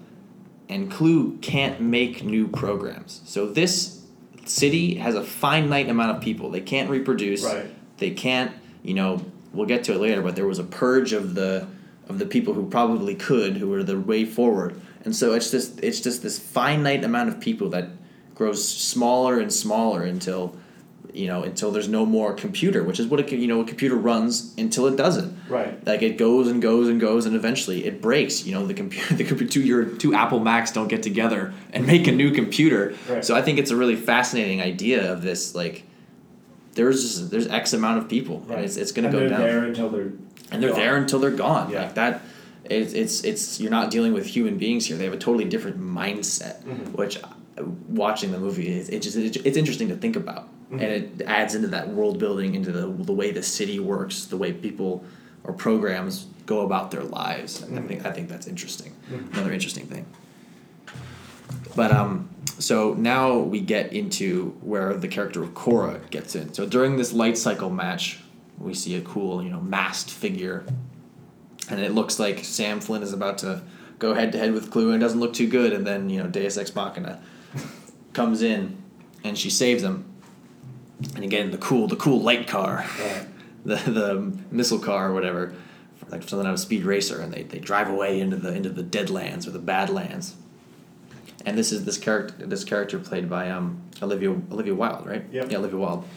And Clu can't make new programs. So this city has a finite amount of people. They can't reproduce. Right. They can't, you know, we'll get to it later, but there was a purge of the of the people who probably could, who were the way forward. And so it's just it's just this finite amount of people that grows smaller and smaller until you know until there's no more computer, which is what a you know a computer runs until it doesn't. Right. Like it goes and goes and goes, and eventually it breaks. You know, the computer, the computer, two, your two Apple Macs don't get together and make a new computer. Right. So I think it's a really fascinating idea of this. Like, there's just, there's X amount of people, and it's it's gonna go they're down, there until they're and they're gone. there until they're gone. Yeah. Like that. It's, it's it's you're not dealing with human beings here. They have a totally different mindset, Mhm. which uh, watching the movie is it just it's, it's interesting to think about, Mhm. and it adds into that world building, into the the way the city works, the way people or programs go about their lives. And I think I think that's interesting. Mhm. Another interesting thing. But um, so now we get into where the character of Quorra gets in. So during this light cycle match, we see a cool, you know, masked figure, and it looks like Sam Flynn is about to go head to head with Clu, and it doesn't look too good. And then you know, Deus Ex Machina comes in, and she saves him. And again, the cool, the cool light car Right. the the missile car or whatever, like something out of Speed Racer, and they, they drive away into the into the Deadlands or the Badlands. And this is this character this character played by um Olivia Olivia Wilde, right? Yep. Yeah, Olivia Wilde.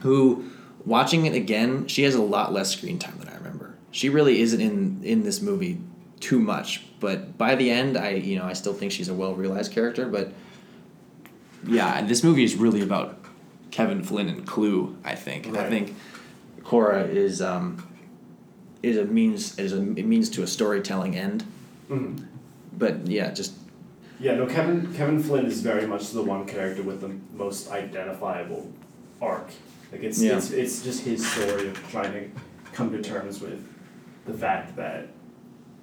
Who, watching it again, she has a lot less screen time than I remember. She really isn't in in this movie too much, but by the end, I you know I still think she's a well realized character, but yeah, and this movie is really about Kevin Flynn and Clu. I think, and I think Quorra is um, is a means is a it means to a storytelling end. Mhm. But yeah, just Yeah, no, Kevin Kevin Flynn is very much the one character with the most identifiable arc. Like it's Yeah. it's it's just his story of trying to come to terms with the fact that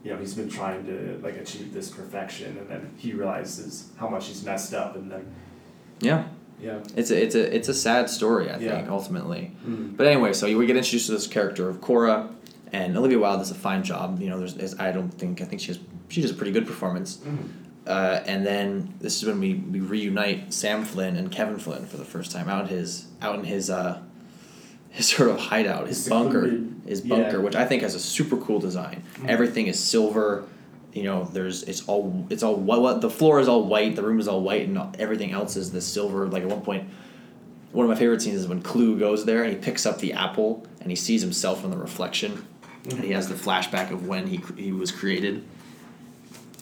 you know he's been trying to like achieve this perfection and then he realizes how much he's messed up and then yeah, yeah. it's a it's a it's a sad story. I Yeah. think ultimately. Mhm. But anyway, so we get introduced to this character of Quorra, and Olivia Wilde does a fine job. You know, there's, I don't think I think she has she does a pretty good performance. Mhm. Uh, and then this is when we, we reunite Sam Flynn and Kevin Flynn for the first time out his out in his uh, his sort of hideout, his His bunker, his yeah. bunker, which I think has a super cool design. Mhm. Everything is silver. You know, there's it's all it's all what, what the floor is all white, the room is all white, and everything else is the silver. Like at one point, one of my favorite scenes is when Clu goes there and he picks up the apple and he sees himself in the reflection, and he has the flashback of when he he was created.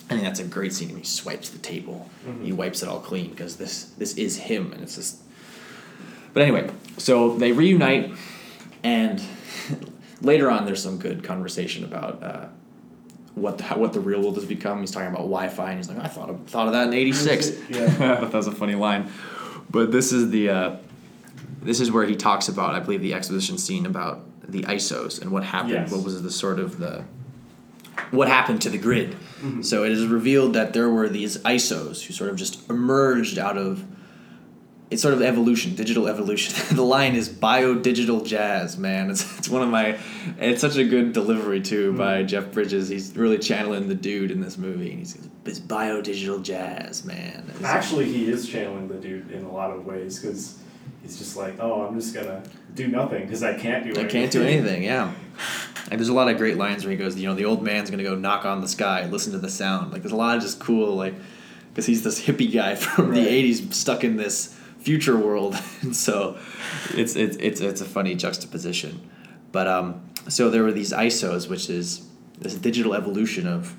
I think that's a great scene. He swipes the table. Mhm. He wipes it all clean because this this is him, and it's just. But anyway, so they reunite, and later on, there's some good conversation about uh, what the, what the real world has become. He's talking about Wi-Fi, and he's like, "I thought of, thought of that in '86." Yeah. That was a funny line. But this is the uh, this is where he talks about, I believe, the exposition scene about the ISOs and what happened. Yes. What was the sort of the what happened to the grid. So it is revealed that there were these ISOs who sort of just emerged out of it's sort of evolution, digital evolution. the line is bio digital jazz, man. It's, it's one of my, it's such a good delivery too hmm. by Jeff Bridges. He's really channeling the dude in this movie. And he's it's bio digital jazz, man. It's- Actually, he is channeling the dude in a lot of ways because he's just like, oh, I'm just gonna do nothing because I can't do. I anything. can't do anything. Yeah, and there's a lot of great lines where he goes, you know, the old man's gonna go knock on the sky, listen to the sound. Like there's a lot of just cool, like, because he's this hippie guy from the '80s stuck in this future world, and so it's it's it's it's a funny juxtaposition. But um, so there were these ISOs, which is this digital evolution of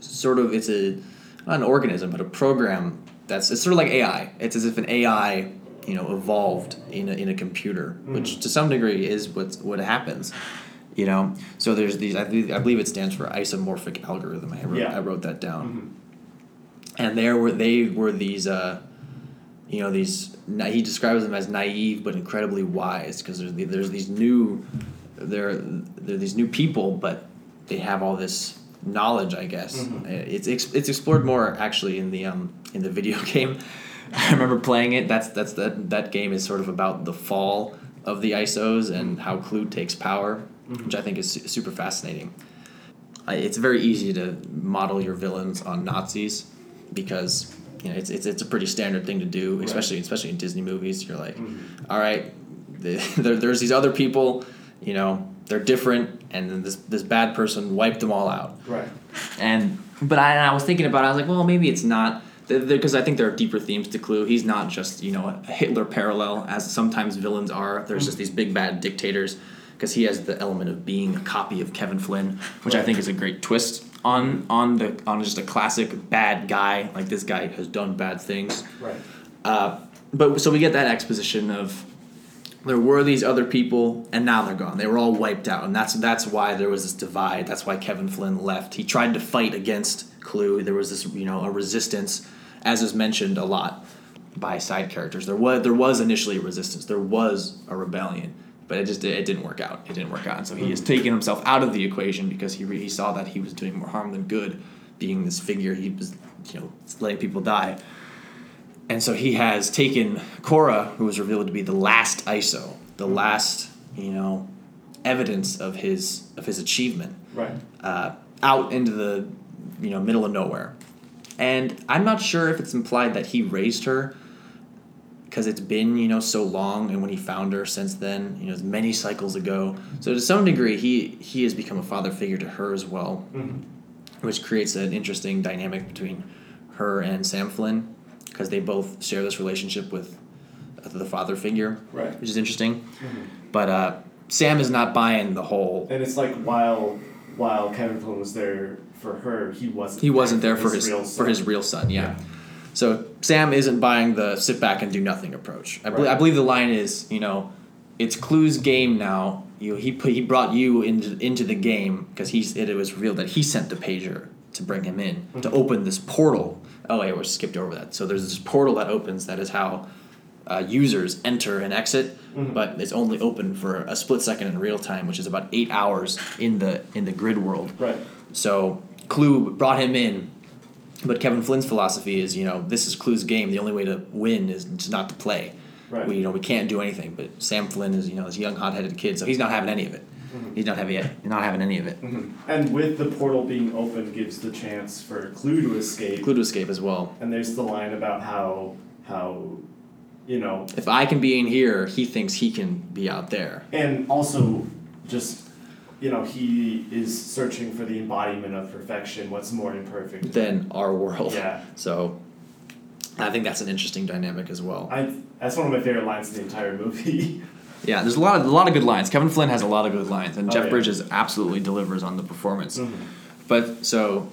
sort of it's a not an organism, but a program that's it's sort of like AI. It's as if an AI, you know, evolved in a, in a computer, which to some degree is what what happens. You know, so there's these. I believe, I believe it stands for isomorphic algorithm. I wrote, Yeah. I wrote that down. And there were they were these, uh, you know, these. He describes them as naive but incredibly wise because there's there's these new, there there are these new people, but they have all this knowledge. I guess Uh, it's it's explored more actually in the um in the video game. I remember playing it. That's that's that that game is sort of about the fall of the ISOs and how Clu takes power, which I think is su- super fascinating. I, it's very easy to model your villains on Nazis because you know it's, it's, it's a pretty standard thing to do, especially especially in Disney movies. You're like, mm-hmm. all right, the, there, there's these other people, you know, they're different, and then this this bad person wiped them all out. Right. And but I, and I was thinking about it. I was like, well, maybe it's not because I think there are deeper themes to Clu. He's not just you know a Hitler parallel as sometimes villains are. There's just mm-hmm. these big bad dictators because he has the element of being a copy of Kevin Flynn, which I think is a great twist on on the on just a classic bad guy. Like this guy has done bad things. Right. Uh, but so we get that exposition of there were these other people and now they're gone. They were all wiped out, and that's that's why there was this divide. That's why Kevin Flynn left. He tried to fight against Clu. There was this you know a resistance, as is mentioned a lot by side characters. There was there was initially a resistance. There was a rebellion, but it just it didn't work out. It didn't work out, and so he has taken himself out of the equation because he re- he saw that he was doing more harm than good, being this figure. He was you know letting people die. And so he has taken Quorra, who was revealed to be the last ISO, the last, you know, evidence of his of his achievement, Right. uh, out into the, you know, middle of nowhere. And I'm not sure if it's implied that he raised her, because it's been you know so long, and when he found her since then, you know, many cycles ago. So to some degree, he he has become a father figure to her as well, which creates an interesting dynamic between her and Sam Flynn, because they both share this relationship with the father figure, Right. which is interesting. But uh, Sam is not buying the whole. And it's like while while Kevin Flynn was there for her, he wasn't. He wasn't there for his real for his son. real son. Yeah. Yeah. So Sam isn't buying the sit back and do nothing approach. I, Right. I believe the line is, you know, it's Clu's game now. You he put he brought you into into the game because he's it, was revealed that he sent the pager to bring him in to open this portal. Oh wait, we skipped over that. So there's this portal that opens. That is how uh, users enter and exit, but it's only open for a split second in real time, which is about eight hours in the in the grid world. Right. So Clu brought him in, but Kevin Flynn's philosophy is, you know, this is Clu's game. The only way to win is not to play. Right. We, you know, we can't do anything. But Sam Flynn is, you know, this young hot-headed kid, so he's not having any of it. Mm-hmm. He's not having it. Not having any of it. Mm-hmm. And with the portal being open, gives the chance for Clu to escape. Clu to escape as well. And there's the line about how how, you know, If I can be in here, he thinks he can be out there. and also just you know he is searching for the embodiment of perfection. What's more imperfect? Than our world. Yeah. So I think that's an interesting dynamic as well. I that's one of my favorite lines in the entire movie. Yeah, there's a lot of a lot of good lines. Kevin Flynn has a lot of good lines, and Oh, Jeff yeah. Bridges absolutely delivers on the performance. Mm-hmm. But so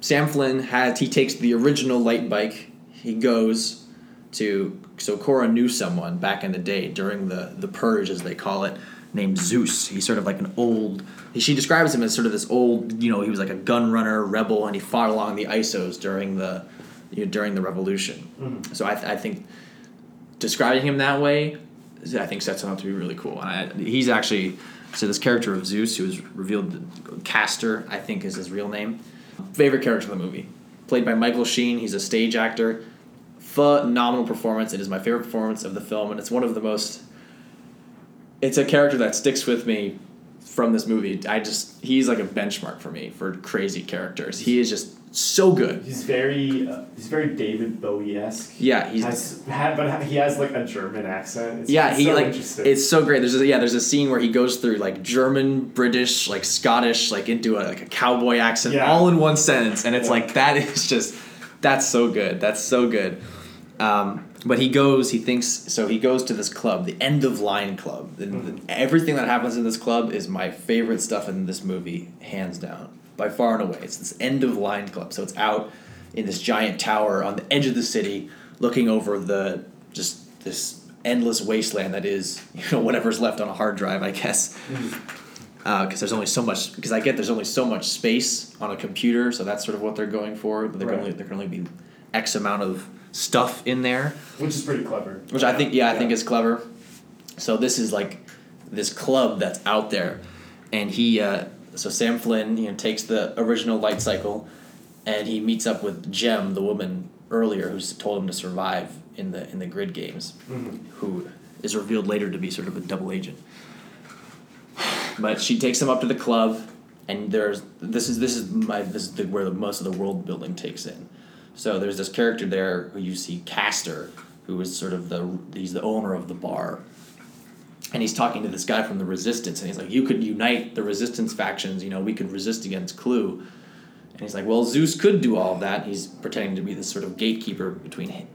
Sam Flynn has he takes the original light bike. He goes to so Quorra knew someone back in the day during the the purge as they call it named Zuse. He's sort of like an old. She describes him as sort of this old. You know, he was like a gun runner rebel, and he fought along the ISOs during the you know, during the revolution. Mm-hmm. So I, I think describing him that way I think sets him up to be really cool. And I, he's actually so this character of Zuse, who was revealed, Castor, I think is his real name. Favorite character in the movie, played by Michael Sheen. He's a stage actor. Phenomenal performance. It is my favorite performance of the film, and it's one of the most. It's a character that sticks with me from this movie. I just he's like a benchmark for me for crazy characters. He is just so good. He's very uh, he's very David Bowie esque. Yeah, he's has had, but he has like a German accent. It's, yeah, it's he so like it's so great. There's a, yeah, there's a scene where he goes through like German, British, like Scottish, like into a, like a cowboy accent, Yeah. all in one sentence, and it's Yeah. like that is just that's so good. That's so good. Um, but he goes, he thinks so. He goes to this club, the End of Line Club, and Mm-hmm. everything that happens in this club is my favorite stuff in this movie, hands down, by far and away. It's this End of Line Club, so it's out in this giant tower on the edge of the city, looking over the just this endless wasteland that is you know whatever's left on a hard drive, I guess. Because there's only so much. Because I get there's only so much space on a computer, so that's sort of what they're going for. There Right. there can only be X amount of stuff in there which is pretty clever. which I think yeah I think is clever. So this is like this club that's out there, and he uh, so Sam Flynn you know takes the original light cycle, and he meets up with Gem, the woman earlier who's told him to survive in the in the grid games, who is revealed later to be sort of a double agent. But she takes him up to the club, and there's this is this is my this is the, where the, most of the world building takes in. So there's this character there who you see Castor, who is sort of the he's the owner of the bar, and he's talking to this guy from the Resistance, and he's like, "You could unite the Resistance factions. You know, we could resist against Clu." And he's like, "Well, Zuse could do all of that. He's pretending to be this sort of gatekeeper between him,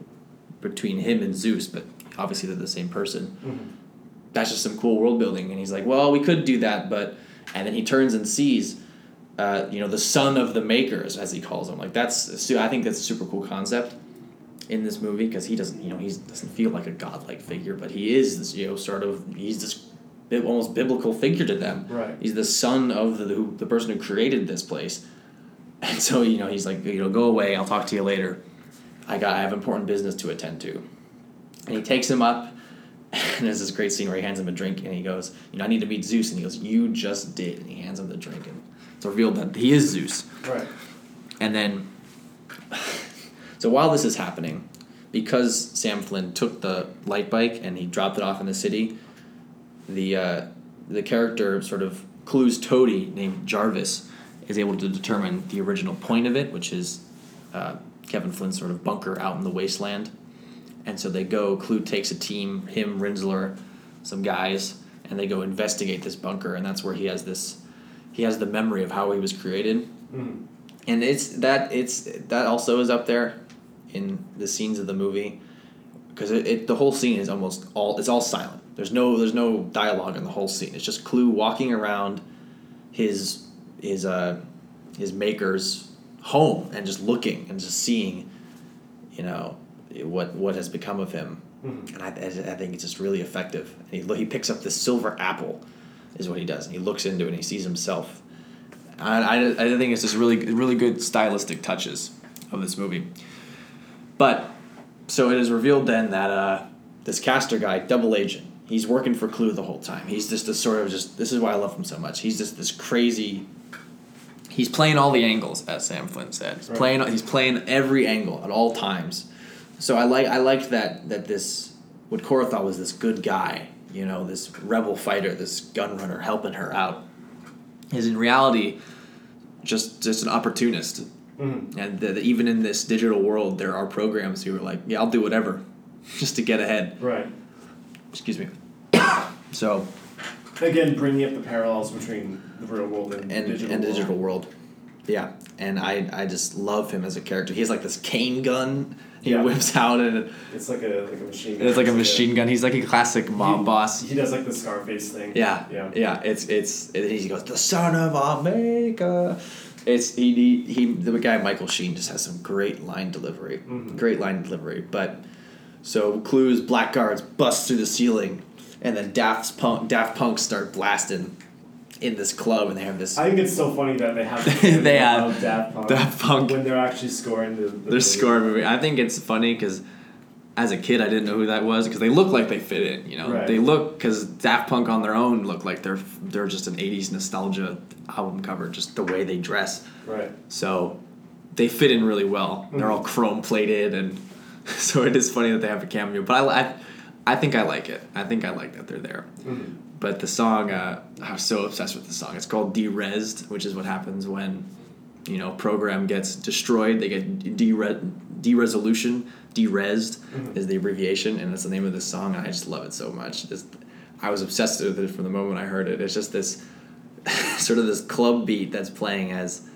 between him and Zuse, but obviously they're the same person." Mm-hmm. That's just some cool world building, and he's like, "Well, we could do that, but," and then he turns and sees. Uh, you know the son of the makers, as he calls him. Like that's, I think that's a super cool concept in this movie because he doesn't, you know, he doesn't feel like a godlike figure, but he is this, you know, sort of, he's this almost biblical figure to them. Right. He's the son of the who, the person who created this place, and so you know he's like, you know, go away. I'll talk to you later. I got, I have important business to attend to, and he takes him up. And there's this great scene where he hands him a drink and he goes, you know, I need to meet Zuse. And he goes, you just did. And he hands him the drink and it's revealed that he is Zuse. Right. And then, so while this is happening, because Sam Flynn took the light bike and he dropped it off in the city, the uh, the character sort of Clu's Toady named Jarvis is able to determine the original point of it, which is uh, Kevin Flynn's sort of bunker out in the wasteland. And so they go. Clu takes a team, him, Rinzler, some guys, and they go investigate this bunker. And that's where he has this. He has the memory of how he was created, Mhm. and it's that it's that also is up there in the scenes of the movie because it, it the whole scene is almost all it's all silent. There's no there's no dialogue in the whole scene. It's just Clu walking around his his uh his maker's home and just looking and just seeing, you know, what what has become of him. Mhm. And I, I I think it's just really effective. And he he picks up this silver apple, is what he does, and he looks into it and he sees himself. I, I, I think it's just really really good stylistic touches of this movie. But so it is revealed then that uh, this Castor guy, double agent, he's working for Clu the whole time. He's just this sort of just this is why I love him so much. He's just this crazy. He's playing all the angles, as Sam Flynn said. He's Right. playing. He's playing every angle at all times. So I like I liked that that this what Quorra thought was this good guy, you know, this rebel fighter, this gun runner helping her out, is in reality just just an opportunist. Mhm. And that even in this digital world, there are programs who are like, yeah, I'll do whatever, just to get ahead. Right. Excuse me. So Again, bringing up the parallels between the real world and, and digital and world. digital world, yeah. And I I just love him as a character. He has like this cane gun he Yeah. whips out, and It's like a like a machine. gun. it's like a machine gun. He's like a classic mob He- boss. He does like the Scarface thing. Yeah, Yeah. yeah. It's it's and he goes the son of America. It's he, he he the guy Michael Sheen just has some great line delivery, Mhm. great line delivery. But so Clu's blackguards bust through the ceiling, and then Daft Punk Daft Punk start blasting in this club, and they have this. I think it's so funny that they have the They have Daft Punk, Daft Punk. when they're actually scoring the. the movie. score movie. I think it's funny because as a kid, I didn't know who that was because they look like they fit in. You know, Right. they look because Daft Punk on their own look like they're they're just an '80s nostalgia album cover, just the way they dress. Right. So they fit in really well. They're mm-hmm. all chrome plated, and so it is funny that they have a cameo. But I, I, I think I like it. I think I like that they're there. Mm-hmm. But the song, uh, I was so obsessed with the song. It's called Derezzed, which is what happens when, you know, program gets destroyed. They get dere- deresolution. Derezzed mm-hmm. is the abbreviation, and that's the name of this song. And I just love it so much. Just, I was obsessed with it from the moment I heard it. It's just this sort of this club beat that's playing as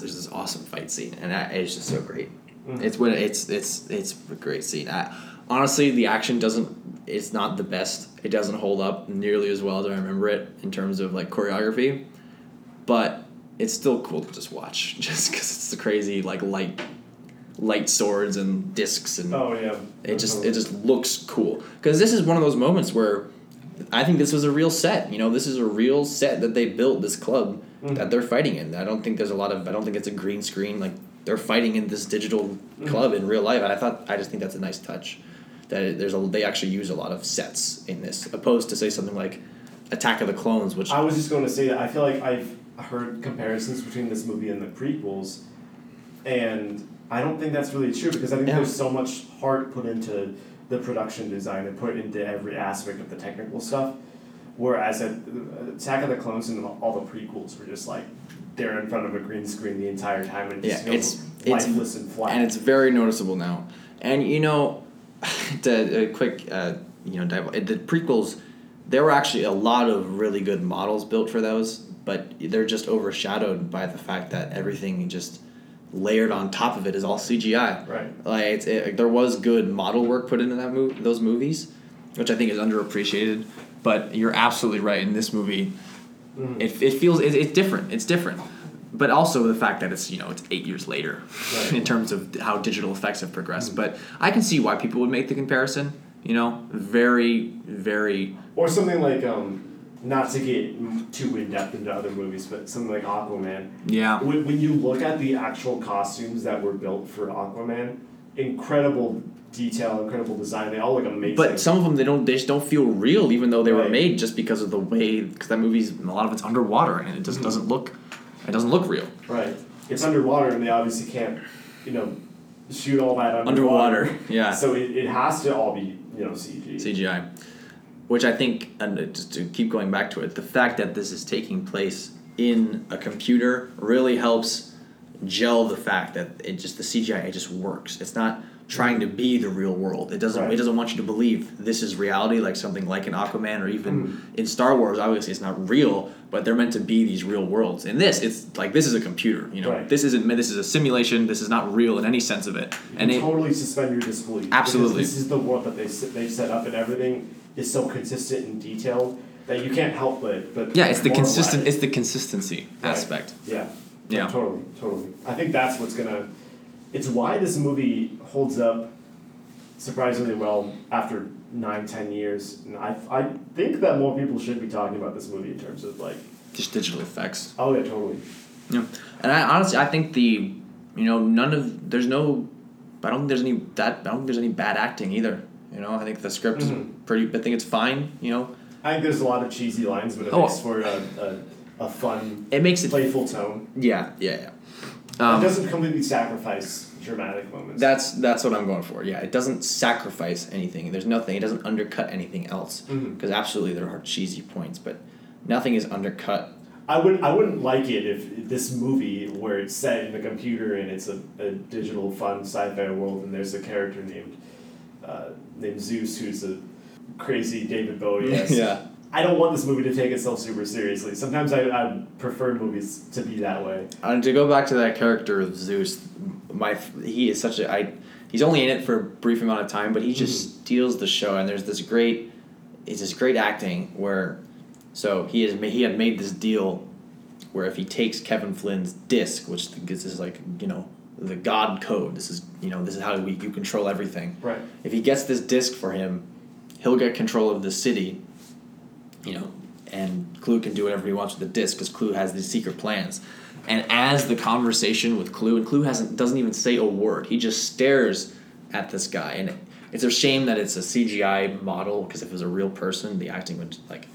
there's this awesome fight scene, and I, it's just so great. Mm-hmm. It's when it's it's it's a great scene. I, honestly, the action doesn't. It's not the best. It doesn't hold up nearly as well as I remember it in terms of like choreography, but it's still cool to just watch, just because it's the crazy like light, light swords and discs and Oh yeah. it just it just looks cool because this is one of those moments where I think this was a real set. You know, this is a real set that they built this club hmm. that they're fighting in. I don't think there's a lot of I don't think it's a green screen. Like they're fighting in this digital hmm. club in real life. And I thought I just think that's a nice touch that it, there's a they actually use a lot of sets in this opposed to say something like Attack of the Clones, which I was just going to say that I feel like I've heard comparisons between this movie and the prequels, and I don't think that's really true because I think Yeah. there's so much heart put into the production design and put into every aspect of the technical stuff. Whereas at Attack of the Clones and all the prequels were just like they're in front of a green screen the entire time and just Yeah, it's- it's- lifeless and flat. and it's very noticeable now. And you know, to a quick, uh, you know, dive, the prequels, there were actually a lot of really good models built for those, but they're just overshadowed by the fact that everything just layered on top of it is all CGI. right. Like it's, it, there was good model work put into that mov- those movies, which I think is underappreciated. But you're absolutely right. In this movie, Mhm. it, it feels it, it's different. It's different. But also the fact that it's you know it's eight years later, Right. in terms of how digital effects have progressed. But I can see why people would make the comparison. You know, very very Or something like um, not to get too in depth into other movies, but something like Aquaman. yeah. When, when you look at the actual costumes that were built for Aquaman, incredible detail, incredible design. They all look amazing. But some of them they don't they just don't feel real, even though they were made just because of the way because that movie's a lot of it's underwater and it just Mhm. doesn't look it doesn't look real. right, it's underwater, and they obviously can't, you know, shoot all that underwater. Underwater, yeah. So it, it has to all be you know CG. CGI, which I think, and just to keep going back to it, the fact that this is taking place in a computer really helps gel the fact that it just the CGI it just works. It's not trying to be the real world. It doesn't. Right. It doesn't want you to believe this is reality, like something like an Aquaman or even Mm. in Star Wars. Obviously, it's not real, but they're meant to be these real worlds. In this, it's like this is a computer. You know, Right. this isn't. This is a simulation. This is not real in any sense of it. You And it, totally suspend your disbelief. Absolutely. This is the world that they they've set up, and everything is so consistent and detailed that you can't help but but. yeah, it's the consistent. It's the consistency Right. aspect. Yeah. Yeah. Totally, totally. I think that's what's gonna. It's why this movie holds up surprisingly well after nine, ten years. And I, I think that more people should be talking about this movie in terms of like, Just digital effects. oh yeah, totally. Yeah, and I honestly I think the you know none of there's no I don't think there's any that I don't think there's any bad acting either. You know I think the script is Mhm. pretty. I think it's fine. You know I think there's a lot of cheesy lines, but it Oh. makes for a, a, a fun, it makes it. playful tone. Yeah, yeah, yeah. It Um, doesn't completely sacrifice dramatic moments. that's that's what I'm going for. Yeah, it doesn't sacrifice anything. There's nothing. It doesn't undercut anything else. Mhm. Because absolutely there are cheesy points, but nothing is undercut. I would I wouldn't like it if this movie where it's set in the computer and it's a, a digital fun sci-fi world and there's a character named uh, named Zuse who's a crazy David Bowie. yeah. I don't want this movie to take itself super seriously. Sometimes I, I prefer movies to be that way. And to go back to that character of Zuse, my he is such a I. He's only in it for a brief amount of time, but he just mm-hmm. steals the show. And there's this great, it's this great acting where, so he has he had made this deal, where if he takes Kevin Flynn's disc, which this is like you know the God code. This is you know this is how we you control everything. Right. If he gets this disc for him, he'll get control of the city. You know, and Clu can do whatever he wants with the disc because Clu has these secret plans. And as the conversation with Clu, and Clu hasn't doesn't even say a word. He just stares at this guy, and It's a shame that it's a CGI model because if it was a real person, the acting would like.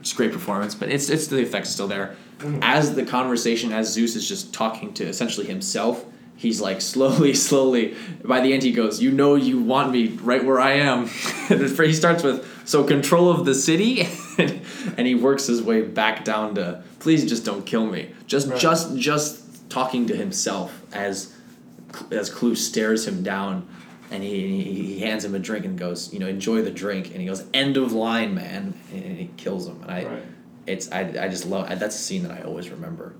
It's great performance, but it's it's the effects still there. Mm. As the conversation, as Zuse is just talking to essentially himself, he's like slowly, slowly. By the end, he goes, "You know, you want me right where I am." he starts with so control of the city, and he works his way back down to please just don't kill me. Just Right. just just talking to himself as as Clu stares him down. And he, he, hands him a drink and goes, you know, enjoy the drink. And he goes, end of line, man. And he kills him. And I, Right. it's I, I just love that's a scene that I always remember.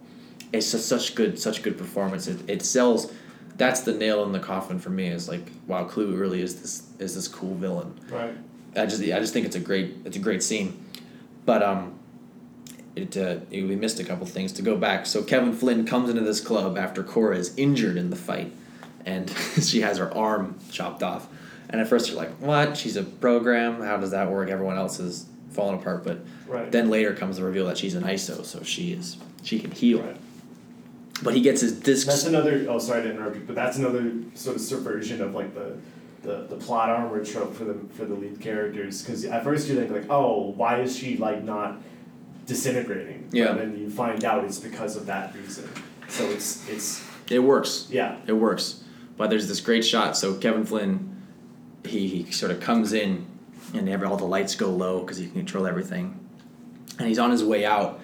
It's just such good such good performance. It, it sells. That's the nail in the coffin for me. Is like wow, Clu really is this is this cool villain. Right. I just I just think it's a great it's a great scene, but um, it uh, we missed a couple things to go back. So Kevin Flynn comes into this club after Quorra is injured in the fight, and she has her arm chopped off. And at first you're like, what? She's a program. How does that work? Everyone else is falling apart. But Right. then later comes the reveal that she's an ISO, so she is she can heal. Right. But he gets his disc. That's another. Oh, sorry to interrupt you, but that's another sort of subversion of like the, the, the plot armor trope for the for the lead characters. Because at first you think like, oh, why is she like not disintegrating? Yeah. But then you find out it's because of that reason. So it's it's it works. yeah. It works. But there's this great shot. So Kevin Flynn, he, he sort of comes in, and every, all the lights go low because he can control everything. And he's on his way out,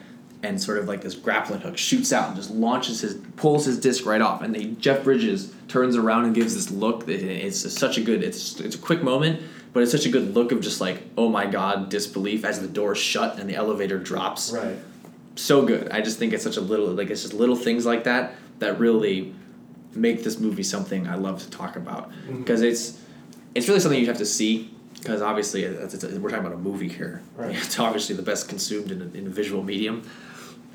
and sort of like this grappling hook shoots out and just launches his, pulls his disc right off. And they, Jeff Bridges turns around and gives this look. That it's such a good. It's it's a quick moment, but it's such a good look of just like oh my god disbelief as the door shut and the elevator drops Right. so good. I just think it's such a little like it's just little things like that that really make this movie something I love to talk about mm-hmm. because it's it's really something you have to see because obviously uh, it's, it's we're talking about a movie here. Right. It's obviously the best consumed in a, in a visual medium,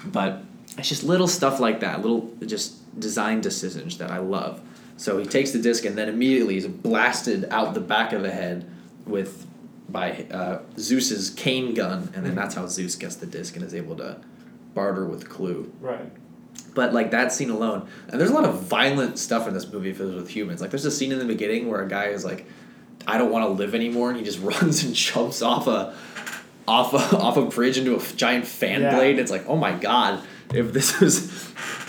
but it's just little stuff like that, little just design decisions that I love. So he takes the disc and then immediately he's blasted out the back of the head with by uh, Zuse's cane gun, and then that's how Zuse gets the disc and is able to barter with Clu. Right. But like that scene alone, and there's a lot of violent stuff in this movie if it was with humans. Like there's a scene in the beginning where a guy is like, "I don't want to live anymore," and he just runs and jumps off a off a off a bridge into a f- giant fan Yeah. blade. It's like, oh my god, if this was,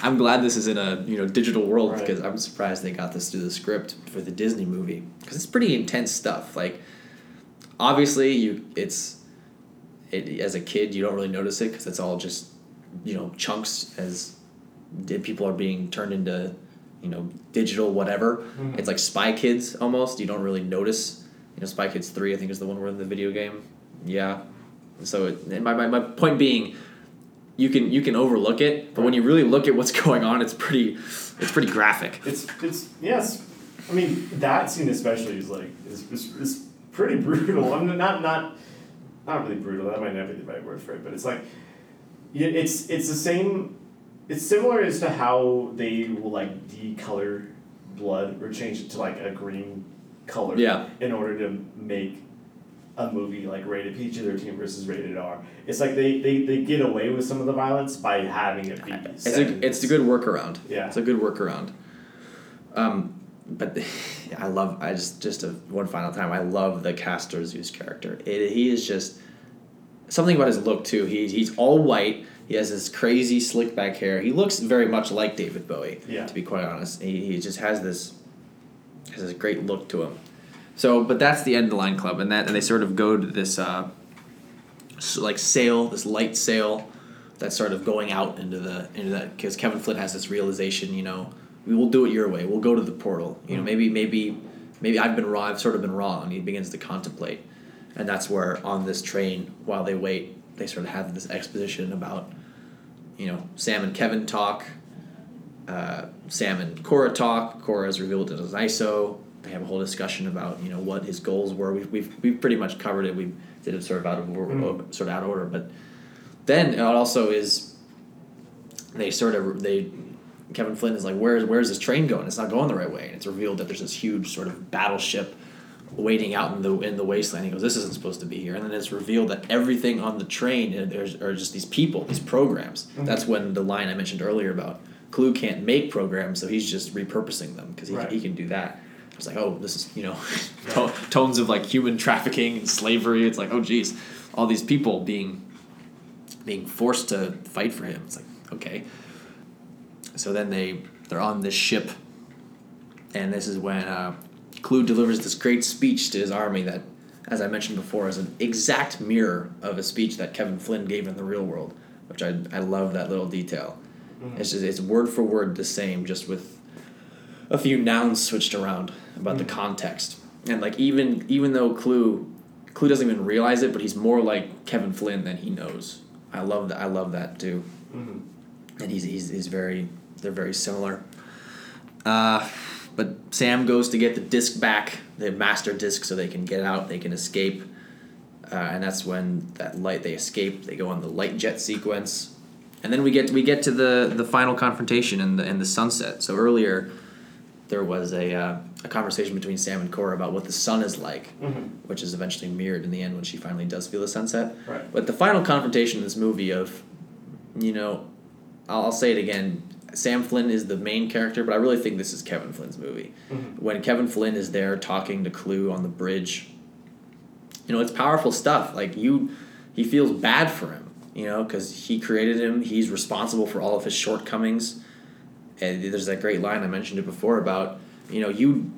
I'm glad this is in a you know digital world Right. because I'm surprised they got this through the script for the Disney movie because it's pretty intense stuff. Like obviously you it's it, as a kid you don't really notice it because it's all just you know chunks as people are being turned into you know digital whatever Mhm. it's like spy kids almost you don't really notice you know spy kids 3 i think is the one where in the video game yeah so it, my, my, my point being you can you can overlook it but when you really look at what's going on it's pretty it's pretty graphic It's it's yes. I mean that scene especially is like is, is, is pretty brutal. I'm not not not really brutal. That might not be the right word for it, but it's like it's it's the same. It's similar as to how they will like decolor blood or change it to like a green color. Yeah. In order to make a movie like rated PG thirteen versus rated R. It's like they, they, they get away with some of the violence by having it be. It's a it's a good workaround. Yeah. It's a good workaround. Um, but I love I just just a, one final time I love the Castor Zuse character. It, he is just something about his look too. He he's all white. He has this crazy slick back hair. He looks very much like David Bowie. Yeah. To be quite honest, he, he just has this has this great look to him. So, but that's the end of the line club, and that and they sort of go to this uh, like sail, this light sail that's sort of going out into the into that because Kevin Flynn has this realization, you know, we will do it your way. We'll go to the portal. You know, Mhm. maybe maybe maybe I've been wrong. I've sort of been wrong. He begins to contemplate, and that's where on this train while they wait, they sort of have this exposition about, you know, Sam and Kevin talk. Uh, Sam and Quorra talk. Quorra is revealed as an ISO. They have a whole discussion about you know what his goals were. We've we've, we've pretty much covered it. We did it sort of out of order, Mhm. sort of out of order, but then it also is they sort of they Kevin Flynn is like where's where's this train going? It's not going the right way, and it's revealed that there's this huge sort of battleship waiting out in the in the wasteland. He goes, this isn't supposed to be here, and then it's revealed that everything on the train and there's are just these people, these programs. Mhm. That's when the line I mentioned earlier about Clu can't make programs, so he's just repurposing them because he, Right. he can do that. It's like, oh, this is you know, to- tones of like human trafficking and slavery. It's like, oh, geez, all these people being being forced to fight for him. It's like, okay. So then they they're on this ship, and this is when uh, Clu delivers this great speech to his army that, as I mentioned before, is an exact mirror of a speech that Kevin Flynn gave in the real world, which I I love that little detail. It's just it's word for word the same, just with a few nouns switched around about the context. And like even even though Clu Clu doesn't even realize it, but he's more like Kevin Flynn than he knows. I love that. I love that too. And he's, he's he's very they're very similar. Uh, but Sam goes to get the disc back, the master disc, so they can get out, they can escape. Uh, and that's when that light they escape. They go on the light jet sequence, and then we get we get to the the final confrontation and the in the sunset. So earlier, there was a uh, a conversation between Sam and Quorra about what the sun is like, which is eventually mirrored in the end when she finally does feel the sunset. Right. But the final confrontation in this movie of, you know, I'll, I'll say it again. Sam Flynn is the main character, but I really think this is Kevin Flynn's movie. When Kevin Flynn is there talking to Clu on the bridge, you know, it's powerful stuff. Like you, he feels bad for him, you know, because he created him. He's responsible for all of his shortcomings. And there's that great line I mentioned it before about, you know, you.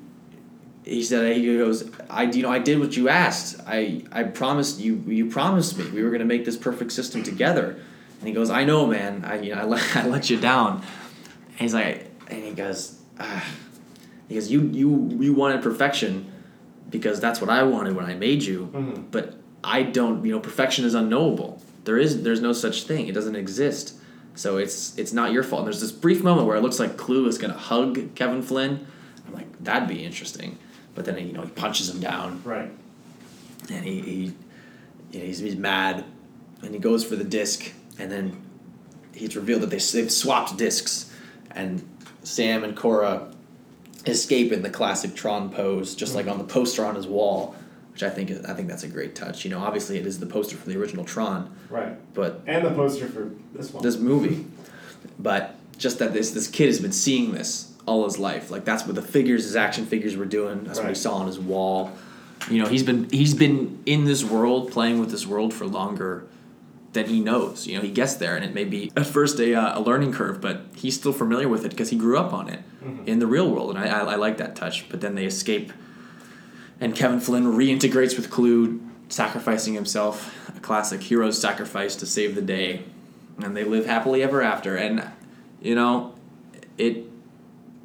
He said he goes, I you know I did what you asked. I I promised you you promised me we were gonna make this perfect system together. And he goes, I know, man. I you know I let, I let you down. And he's like, and he goes, ah. he goes, you you you wanted perfection because that's what I wanted when I made you. Mhm. But I don't. You know, perfection is unknowable. There is there's no such thing. It doesn't exist. So it's it's not your fault. And there's this brief moment where it looks like Clu is gonna hug Kevin Flynn. I'm like, that'd be interesting. But then you know he punches him down Right. and he, he you know, he's, he's mad and he goes for the disc and then he's revealed that they, they've swapped discs and sam and Quorra escape in the classic tron pose just like mm-hmm. on the poster on his wall which i think is, i think that's a great touch you know obviously it is the poster for the original tron Right. but And the poster for this one. this movie. But just that this this kid has been seeing this all his life. Like that's what the figures, his action figures were doing. That's what he saw on his wall. You know, he's been he's been in this world, playing with this world for longer than he knows. You know, he gets there, and it may be at first a, uh, a learning curve, but he's still familiar with it because he grew up on it in the real world, and I, I, I like that touch. But then they escape, and Kevin Flynn reintegrates with Clu, sacrificing himself, a classic hero's sacrifice to save the day, and they live happily ever after. And you know, it,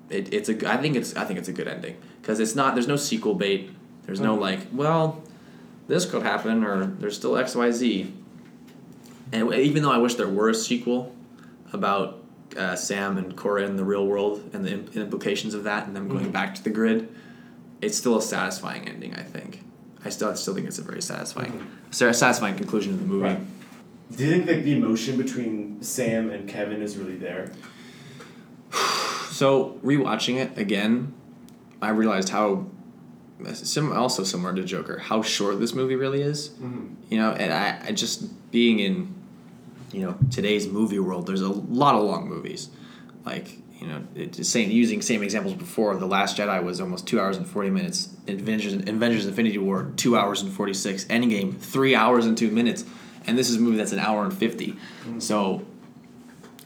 it it's a I think it's I think it's a good ending because it's not there's no sequel bait. There's no Mhm. like well, this could happen or there's still X Y Z. And even though I wish there were a sequel about uh, Sam and Quorra in the real world and the implications of that and them going Mhm. back to the grid, it's still a satisfying ending. I think. I still I still think it's a very satisfying, sa- satisfying conclusion of the movie. Right. Do you think that the emotion between Sam and Kevin is really there? So rewatching it again, I realized how, sim- also similar to Joker, how short this movie really is. Mm-hmm. You know, and I, I just being in, you know, today's movie world, there's a lot of long movies, like you know, it, just saying using same examples before. The Last Jedi was almost two hours and forty minutes. Avengers, Avengers: Infinity War, two hours and forty six. Endgame, three hours and two minutes, and this is a movie that's an hour and 50 mm. So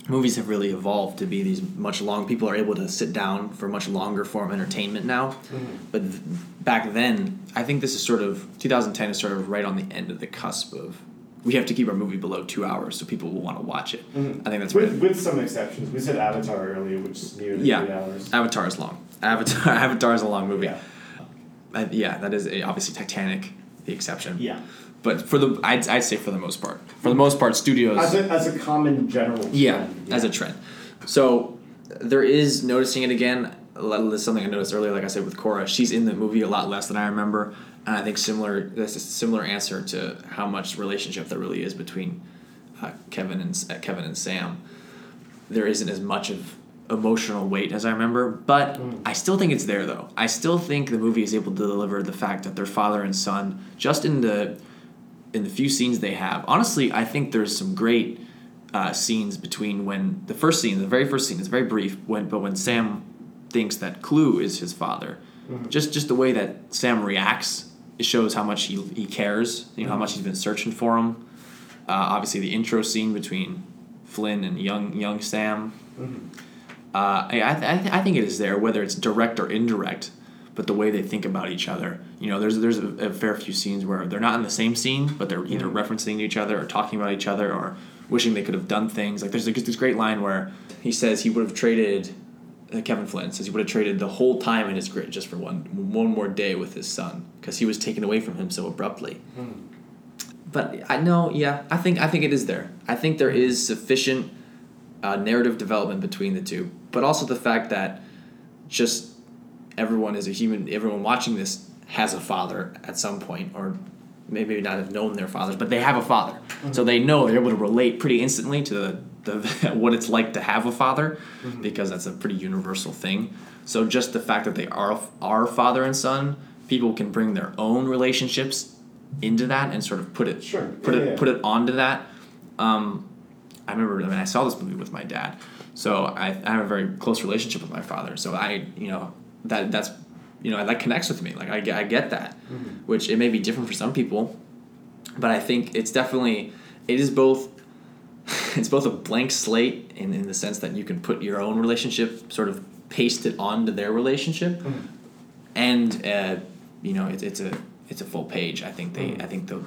movies have really evolved to be these much long people are able to sit down for much longer form entertainment now mm. but th- back then i think this is sort of 2010 is sort of right on the end of the cusp of we have to keep our movie below two hours so people will want to watch it Mhm. i think that's With, with some exceptions. We said Avatar earlier, which is nearly Yeah. three hours. avatar is long avatar avatar is a long movie Yeah. I, yeah that is a, obviously titanic the exception Yeah. but for the I'd, I'd say for the most part for the most part studios As a, as a common general. Yeah, trend, as a trend. So there is noticing it again. Something I noticed earlier, like I said with Quorra. She's in the movie a lot less than I remember, and I think similar. That's a similar answer to how much relationship there really is between uh, Kevin and uh, Kevin and Sam. There isn't as much of emotional weight as I remember, but Mm. I still think it's there though. I still think the movie is able to deliver the fact that they're father and son just in the in the few scenes they have. Honestly, I think there's some great uh, scenes between when the first scene, the very first scene, is very brief. When but when Sam thinks that Clu is his father, Just just the way that Sam reacts, it shows how much he, he cares. You know how much he's been searching for him. Uh, obviously, the intro scene between Flynn and young young Sam. Uh, I I, th- I think it is there, whether it's direct or indirect. But the way they think about each other, you know, there's there's a, a fair few scenes where they're not in the same scene, but they're either referencing each other or talking about each other or wishing they could have done things. Like there's like, this great line where he says he would have traded. Uh, Kevin Flynn says he would have traded the whole time in his grid just for one one more day with his son because he was taken away from him so abruptly. But I know, yeah, I think I think it is there. I think there is sufficient uh, narrative development between the two, but also the fact that just everyone is a human. Everyone watching this has a father at some point, or maybe not have known their fathers, but they have a father, so they know they're able to relate pretty instantly to the, the what it's like to have a father, because that's a pretty universal thing. So just the fact that they are are father and son, people can bring their own relationships into that and sort of put it Sure. put Yeah, it yeah. put it onto that. Um, I remember I mean I saw this movie with my dad, so I, I have a very close relationship with my father. So I you know that that's you know that connects with me. Like I I get that, which it may be different for some people, but I think it's definitely it is both. It's both a blank slate in, in the sense that you can put your own relationship, sort of paste it onto their relationship, and uh, you know it's it's a it's a full page. I think they I think the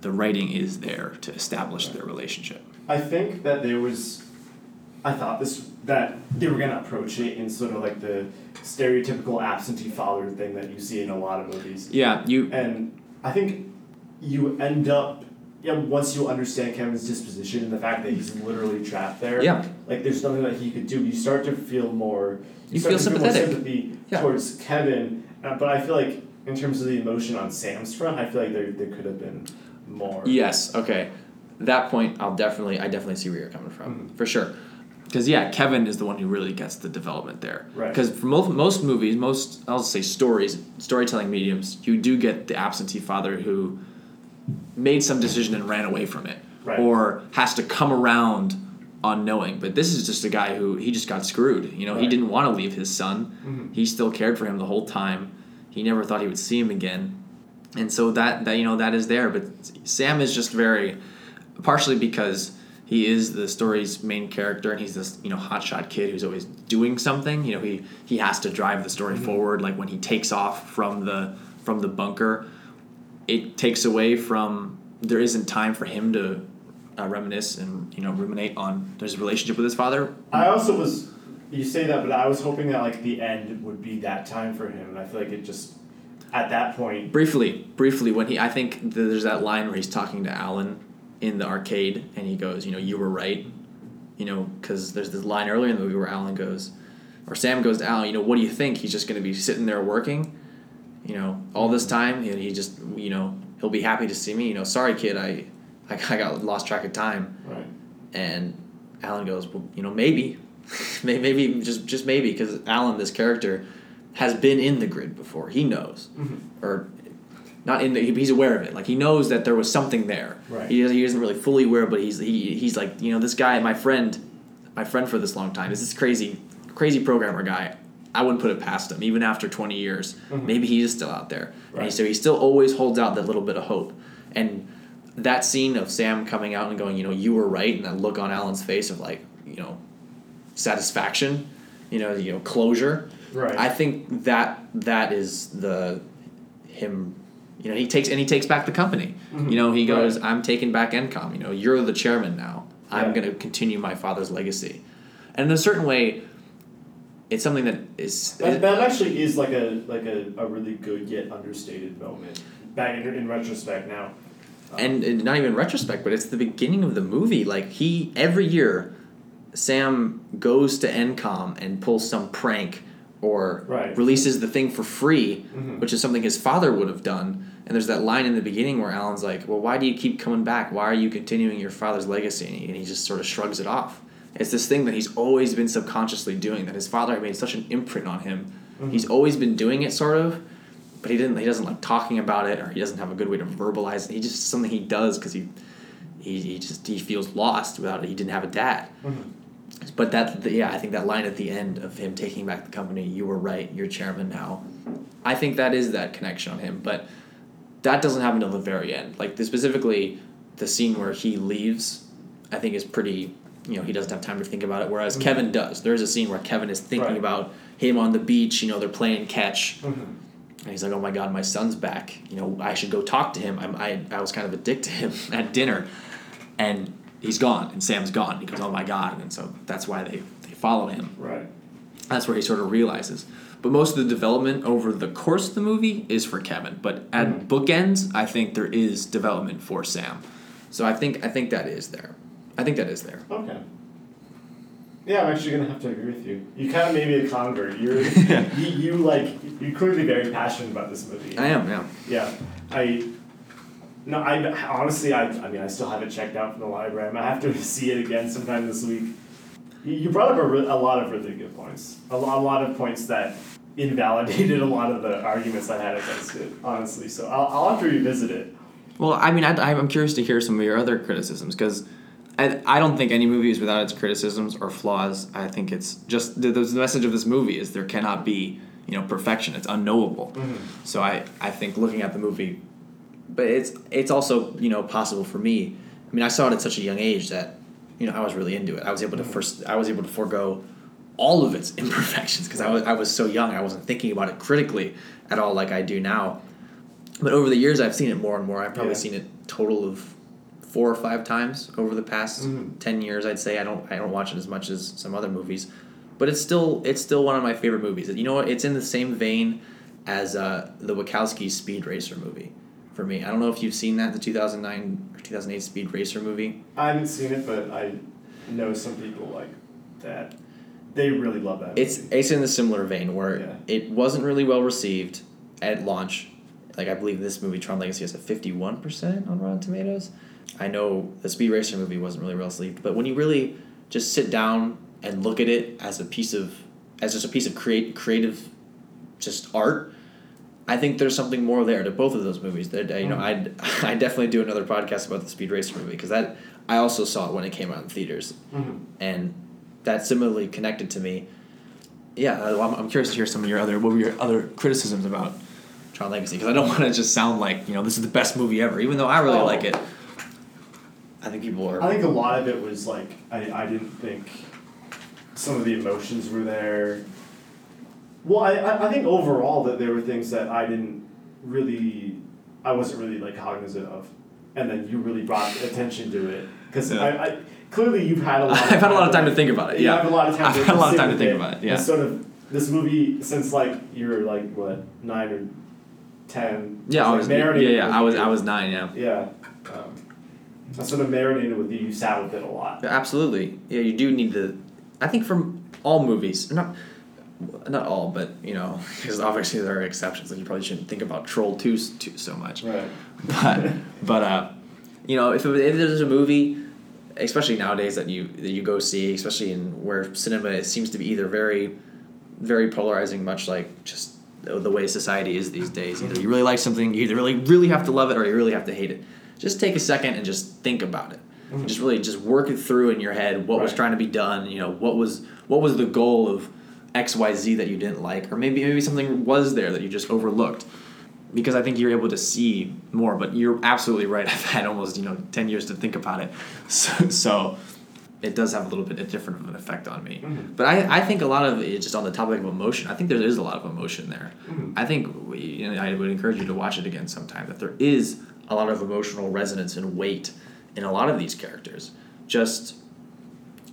the writing is there to establish their relationship. I think that there was, I thought this that they were gonna approach it in sort of like the stereotypical absentee father thing that you see in a lot of movies, Yeah, you and I think you end up. Yeah, once you understand Kevin's disposition and the fact that he's literally trapped there, Yeah. like there's nothing that he could do. You start to feel more. You start feel to more sympathy Yeah. towards Kevin, uh, but I feel like in terms of the emotion on Sam's front, I feel like there there could have been more. Yes. Okay. That point, I'll definitely, I definitely see where you're coming from Mhm. for sure. Because yeah, Kevin is the one who really gets the development there. Right. Because for most most movies, most I'll say stories, storytelling mediums, you do get the absentee father who made some decision and ran away from it, Right. or has to come around unknowing. But this is just a guy who he just got screwed. You know, he didn't want to leave his son. Mhm. He still cared for him the whole time. He never thought he would see him again and so that that you know that is there but sam is just very partially because he is the story's main character and he's this you know hotshot kid who's always doing something you know he he has to drive the story forward like when he takes off from the from the bunker it takes away from there isn't time for him to uh, reminisce and you know ruminate on his relationship with his father I also was. You say that, but I was hoping that like the end would be that time for him, and I feel like it just at that point. briefly briefly when he i think there's that line where he's talking to alan in the arcade and he goes you know you were right you know because there's this line earlier in the movie where alan goes or sam goes to alan you know what do you think he's just going to be sitting there working you know all this time and he just you know he'll be happy to see me you know sorry kid i i, I got lost track of time Right. and Alan goes, well, you know, maybe, maybe just just maybe because Alan, this character, has been in the grid before. He knows, mm-hmm. or not in the. He's aware of it. Like he knows that there was something there. Right. He, he isn't really fully aware, but he's he, he's like you know this guy, my friend, my friend for this long time. This is crazy, crazy programmer guy. I wouldn't put it past him, even after twenty years. Mm-hmm. Maybe he is still out there, and so he still always holds out that little bit of hope. And that scene of Sam coming out and going, you know, you were right, and that look on Alan's face of like, you know, satisfaction, you know, you know, closure. Right. I think that that is the him. You know, he takes and he takes back the company. Mm-hmm. You know, he goes, Right. "I'm taking back ENCOM. You know, you're the chairman now. I'm going to continue my father's legacy." And in a certain way, it's something that is. That, that actually is like a like a, a really good yet understated moment. Back in, in retrospect now. and, and not even retrospect, but it's the beginning of the movie. Like he every year, Sam goes to ENCOM and pulls some prank or Right. releases the thing for free, Mhm. which is something his father would have done. And there's that line in the beginning where Alan's like, "Well, why do you keep coming back? Why are you continuing your father's legacy?" And he, and he just sort of shrugs it off. It's this thing that he's always been subconsciously doing. That his father had made such an imprint on him. Mm-hmm. He's always been doing it, sort of, but he didn't. He doesn't like talking about it, or he doesn't have a good way to verbalize it. He just something he does because he, he, he just he feels lost without it. He didn't have a dad. Mm-hmm. but that yeah, I think that line at the end of him taking back the company, you were right, you're chairman now. I think that is that connection on him, but that doesn't happen until the very end. Like the, specifically, the scene where he leaves, I think is pretty. You know, he doesn't have time to think about it. Whereas Mhm. Kevin does. There's a scene where Kevin is thinking Right. about him on the beach. You know, they're playing catch, Mhm. and he's like, "Oh my God, my son's back. You know, I should go talk to him. I'm, I I was kind of a dick to him at dinner, and he's gone, and Sam's gone. He goes, "Oh my God," and so that's why they they follow him Right. that's where he sort of realizes. But most of the development over the course of the movie is for Kevin. But at Mhm. bookends, I think there is development for Sam. So I think I think that is there. I think that is there. Okay. Yeah, I'm actually gonna have to agree with you. You kind of made me a convert. You're you, you like you're clearly very passionate about this movie. I am, yeah. Yeah, I. No, I honestly, I, I mean, I still have it checked out from the library. I'm gonna have to see it again sometime this week. You, you brought up a, re- a lot of really good points. A, lo- a lot of points that invalidated a lot of the arguments I had against it. Honestly, so I'll, I'll have to revisit it. Well, I mean, I, I'm curious to hear some of your other criticisms because I, I don't think any movie is without its criticisms or flaws. I think it's just the, the message of this movie is there cannot be you know perfection. It's unknowable. Mm-hmm. So I, I think looking at the movie, but it's it's also you know possible for me. I mean, I saw it at such a young age that you know I was really into it. I was able to mm-hmm. first I was able to forego all of its imperfections because I was I was so young. I wasn't thinking about it critically at all like I do now. But over the years, I've seen it more and more. I've probably Yeah. seen it total of four or five times over the past Mhm. ten years. I'd say I don't I don't watch it as much as some other movies, but it's still it's still one of my favorite movies. You know what? It's in the same vein as uh, the Wachowski Speed Racer movie for me. I don't know if you've seen that the two thousand nine or two thousand eight Speed Racer movie. I haven't seen it, but I know some people like that. They really love that. It's movie. it's in the similar vein where Yeah. it wasn't really well received at launch. Like I believe this movie Tron Legacy has a fifty one percent on Rotten Tomatoes. I know the Speed Racer movie wasn't really well received, but when you really just sit down and look at it as a piece of as just a piece of create creative just art, I think there's something more there to both of those movies. That you know, Mm. I'd I definitely do another podcast about the Speed Racer movie because that I also saw it when it came out in theaters Mhm. and that similarly connected to me. Yeah, uh, I'm, I'm curious to hear some of your other what were your other criticisms about Tron Legacy because I don't want to just sound like you know this is the best movie ever, even though I really Oh. like it. I think people are. I think a lot of it was like I, I didn't think some of the emotions were there. Well, I, I, think overall that there were things that I didn't really I wasn't really like cognizant of, and then you really brought attention to it because Yeah. I, I clearly you've had a lot. I've had a lot of time to think about it. You Yeah, have a lot of time. I've had a lot of time to think about it. Yeah. Sort of this movie since like you're like what nine or ten. Yeah, I like, was. Yeah, yeah, I was. I was nine. Yeah. Yeah. Sort of marinated with you. You sat with it a lot. Absolutely. Yeah, you do need to. I think from all movies, not not all, but you know, because obviously there are exceptions. Like you probably shouldn't think about Troll two, so much. Right. but but uh, you know, if, if there's a movie, especially nowadays that you that you go see, especially in where cinema seems to be either very, very polarizing, much like just the the way society is these days. Either you really like something, you either really really have to love it, or you really have to hate it. Just take a second and just think about it. Mhm. Just really just work it through in your head. What was trying to be done? You know, what was what was the goal of X Y Z that you didn't like, or maybe maybe something was there that you just overlooked because I think you're able to see more. But you're absolutely right. I've had almost you know ten years to think about it, so, so it does have a little bit different of an effect on me. Mhm. But I, I think a lot of it just on the topic of emotion. I think there is a lot of emotion there. Mhm. I think we, you know, I would encourage you to watch it again sometime. That there is a lot of emotional resonance and weight in a lot of these characters. Just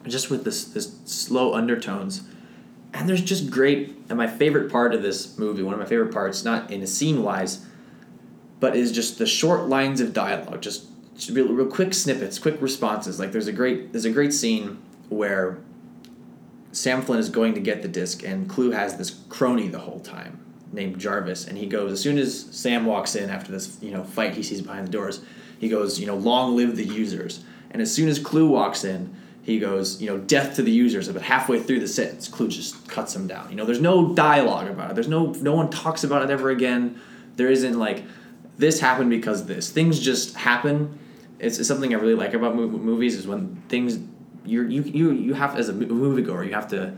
just with this this slow undertones. And there's just great and my favorite part of this movie one of my favorite parts not in a scene wise but is just the short lines of dialogue. Just, real quick snippets quick responses. Like there's a great there's a great scene where sam flynn is going to get the disc and Clu has this crony the whole time named jarvis and he goes as soon as sam walks in after this you know fight he sees behind the doors he goes you know long live the users and as soon as Clu walks in he goes, you know, death to the users. But halfway through the sentence, Clu just cuts him down. You know, there's no dialogue about it. There's no no one talks about it ever again. There isn't like this happened because this. Things just happen. It's, it's something I really like about movies is when things you're, you you you have as a mo- moviegoer you have to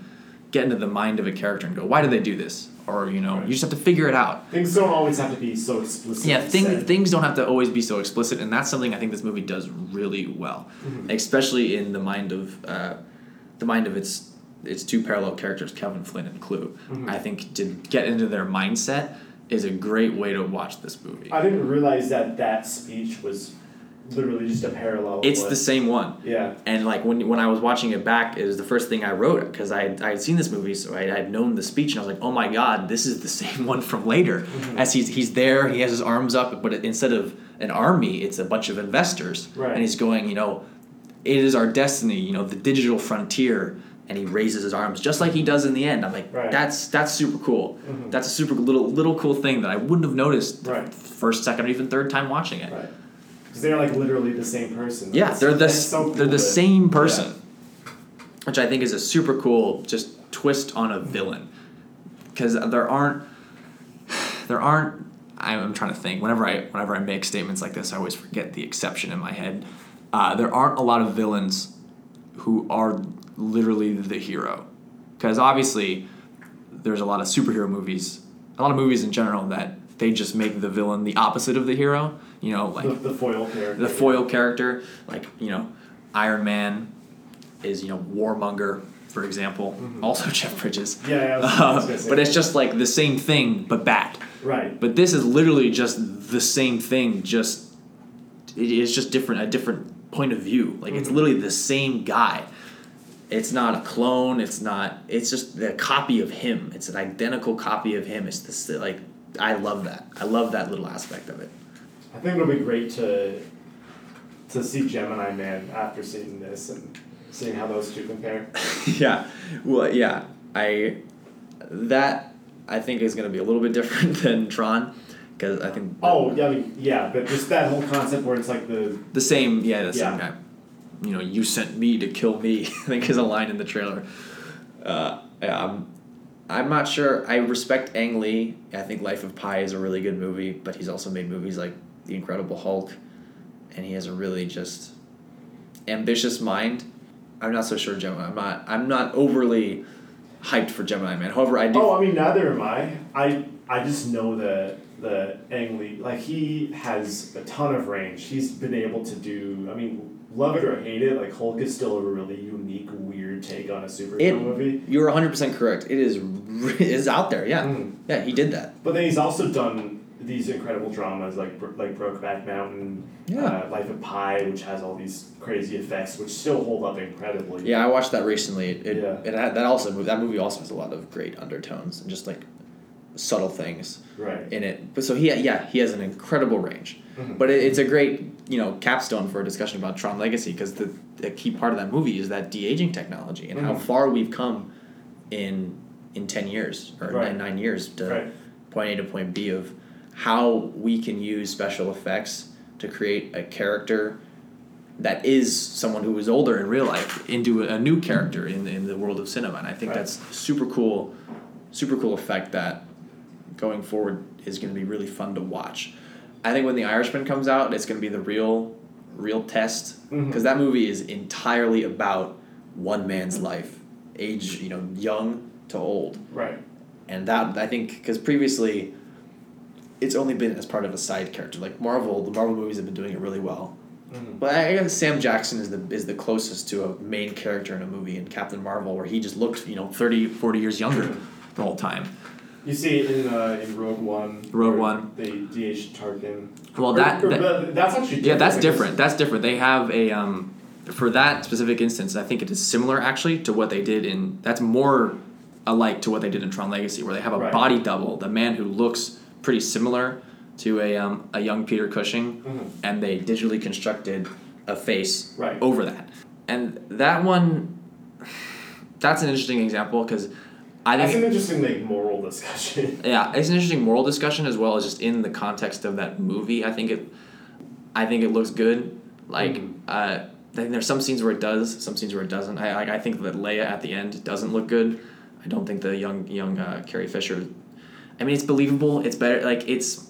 get into the mind of a character and go why did they do this or you know Right. you just have to figure it out. Things don't always have to be so explicit. Yeah, and things things don't have to always be so explicit, and that's something I think this movie does really well, Mm-hmm. especially in the mind of uh, the mind of its its two parallel characters, Kevin Flynn and Clu. Mm-hmm. I think to get into their mindset is a great way to watch this movie. I didn't realize that that speech was literally just a parallel. It's the same one. Yeah. And like when when I was watching it back, it was the first thing I wrote because I I had seen this movie, so I had known the speech, and I was like, oh my god, this is the same one from later. Mm-hmm. As he's he's there, he has his arms up, but instead of an army, it's a bunch of investors, Right. and he's going, you know, it is our destiny, you know, the digital frontier. And he raises his arms just like he does in the end. I'm like, Right. that's that's super cool. Mhm. That's a super little little cool thing that I wouldn't have noticed the Right. first, second, or even third time watching it. Right. Because they're like literally the same person. Yeah, That's- they're the so they're the same person, which I think is a super cool just twist on a villain, because there aren't there aren't I'm I'm trying to think whenever I whenever I make statements like this I always forget the exception in my head. Uh, there aren't a lot of villains who are literally the hero, because obviously there's a lot of superhero movies, a lot of movies in general that they just make the villain the opposite of the hero. You know, like The, the foil character. the foil character, like you know, Iron Man is you know Warmonger, for example. Also Jeff Bridges. Yeah, yeah, I was- I was Uh, but it's just like the same thing, but bad. Right. But this is literally just the same thing, just it is just different, a different point of view. Like it's Mhm. literally the same guy. It's not a clone. It's not. It's just a copy of him. It's an identical copy of him. It's this like I love that. I love that little aspect of it. I think it'll be great to to see Gemini Man after seeing this and seeing how those two compare. yeah. Well, yeah. I that I think is going to be a little bit different than Tron because I think Oh, yeah, I mean, yeah, but just that whole concept where it's like the the same yeah the Yeah. same guy. You know, you sent me to kill me. I think is a line in the trailer. Uh, yeah, I'm, I'm not sure. I respect Ang Lee. I think Life of Pi is a really good movie, but he's also made movies like The Incredible Hulk, and he has a really just ambitious mind. I'm not so sure Gemini. I'm not. I'm not overly hyped for Gemini Man. However, I do. Oh, I mean, neither am I. I I just know that the Ang Lee, like he has a ton of range. He's been able to do. I mean, love it or hate it, like Hulk is still a really unique, weird take on a superhero It- movie. You're 100 percent correct. It is. Is out there. Yeah. Mm. Yeah. He did that. But then he's also done these incredible dramas like like Brokeback Mountain, Yeah. uh, Life of Pi, which has all these crazy effects, which still hold up incredibly. Yeah, I watched that recently. It, Yeah. it had, that also that movie also has a lot of great undertones and just like subtle things Right. in it. But so he yeah he has an incredible range. Mhm. But it, it's a great you know capstone for a discussion about Tron Legacy because the, the key part of that movie is that de aging technology and how Mhm. far we've come in in ten years or Right. nine, nine years to Right. point A to point B of how we can use special effects to create a character that is someone who is older in real life into a, new character in, in the world of cinema. And I think Right. that's super cool, super cool effect that going forward is going to be really fun to watch. I think when The Irishman comes out, it's going to be the real, real test because Mhm. that movie is entirely about one man's life, age, you know, young to old Right. and that I think because previously, it's only been as part of a side character. Like Marvel, the Marvel movies have been doing it really well. Mhm. But I guess Sam Jackson is the is the closest to a main character in a movie in Captain Marvel, where he just looked you know 30, 40 years younger the whole time. You see it in uh, in Rogue One. Rogue One. They DH Tarkin. Well, Or- that, or- that that's actually yeah, that's different. That's different. They have a um, for that specific instance. I think it is similar actually to what they did in. That's more alike to what they did in Tron Legacy, where they have a Right. body double, the man who looks pretty similar to a um, a young Peter Cushing, Mhm. and they digitally constructed a face Right. over that. And that one, that's an interesting example because I think. That's an interesting like moral discussion. yeah, it's an interesting moral discussion as well as just in the context of that movie. I think it, I think it looks good. Like, Mhm. uh, I think there's some scenes where it does, some scenes where it doesn't. I. I think that Leia at the end doesn't look good. I don't think the young young uh, Carrie Fisher. I mean, it's believable. It's better. Like it's,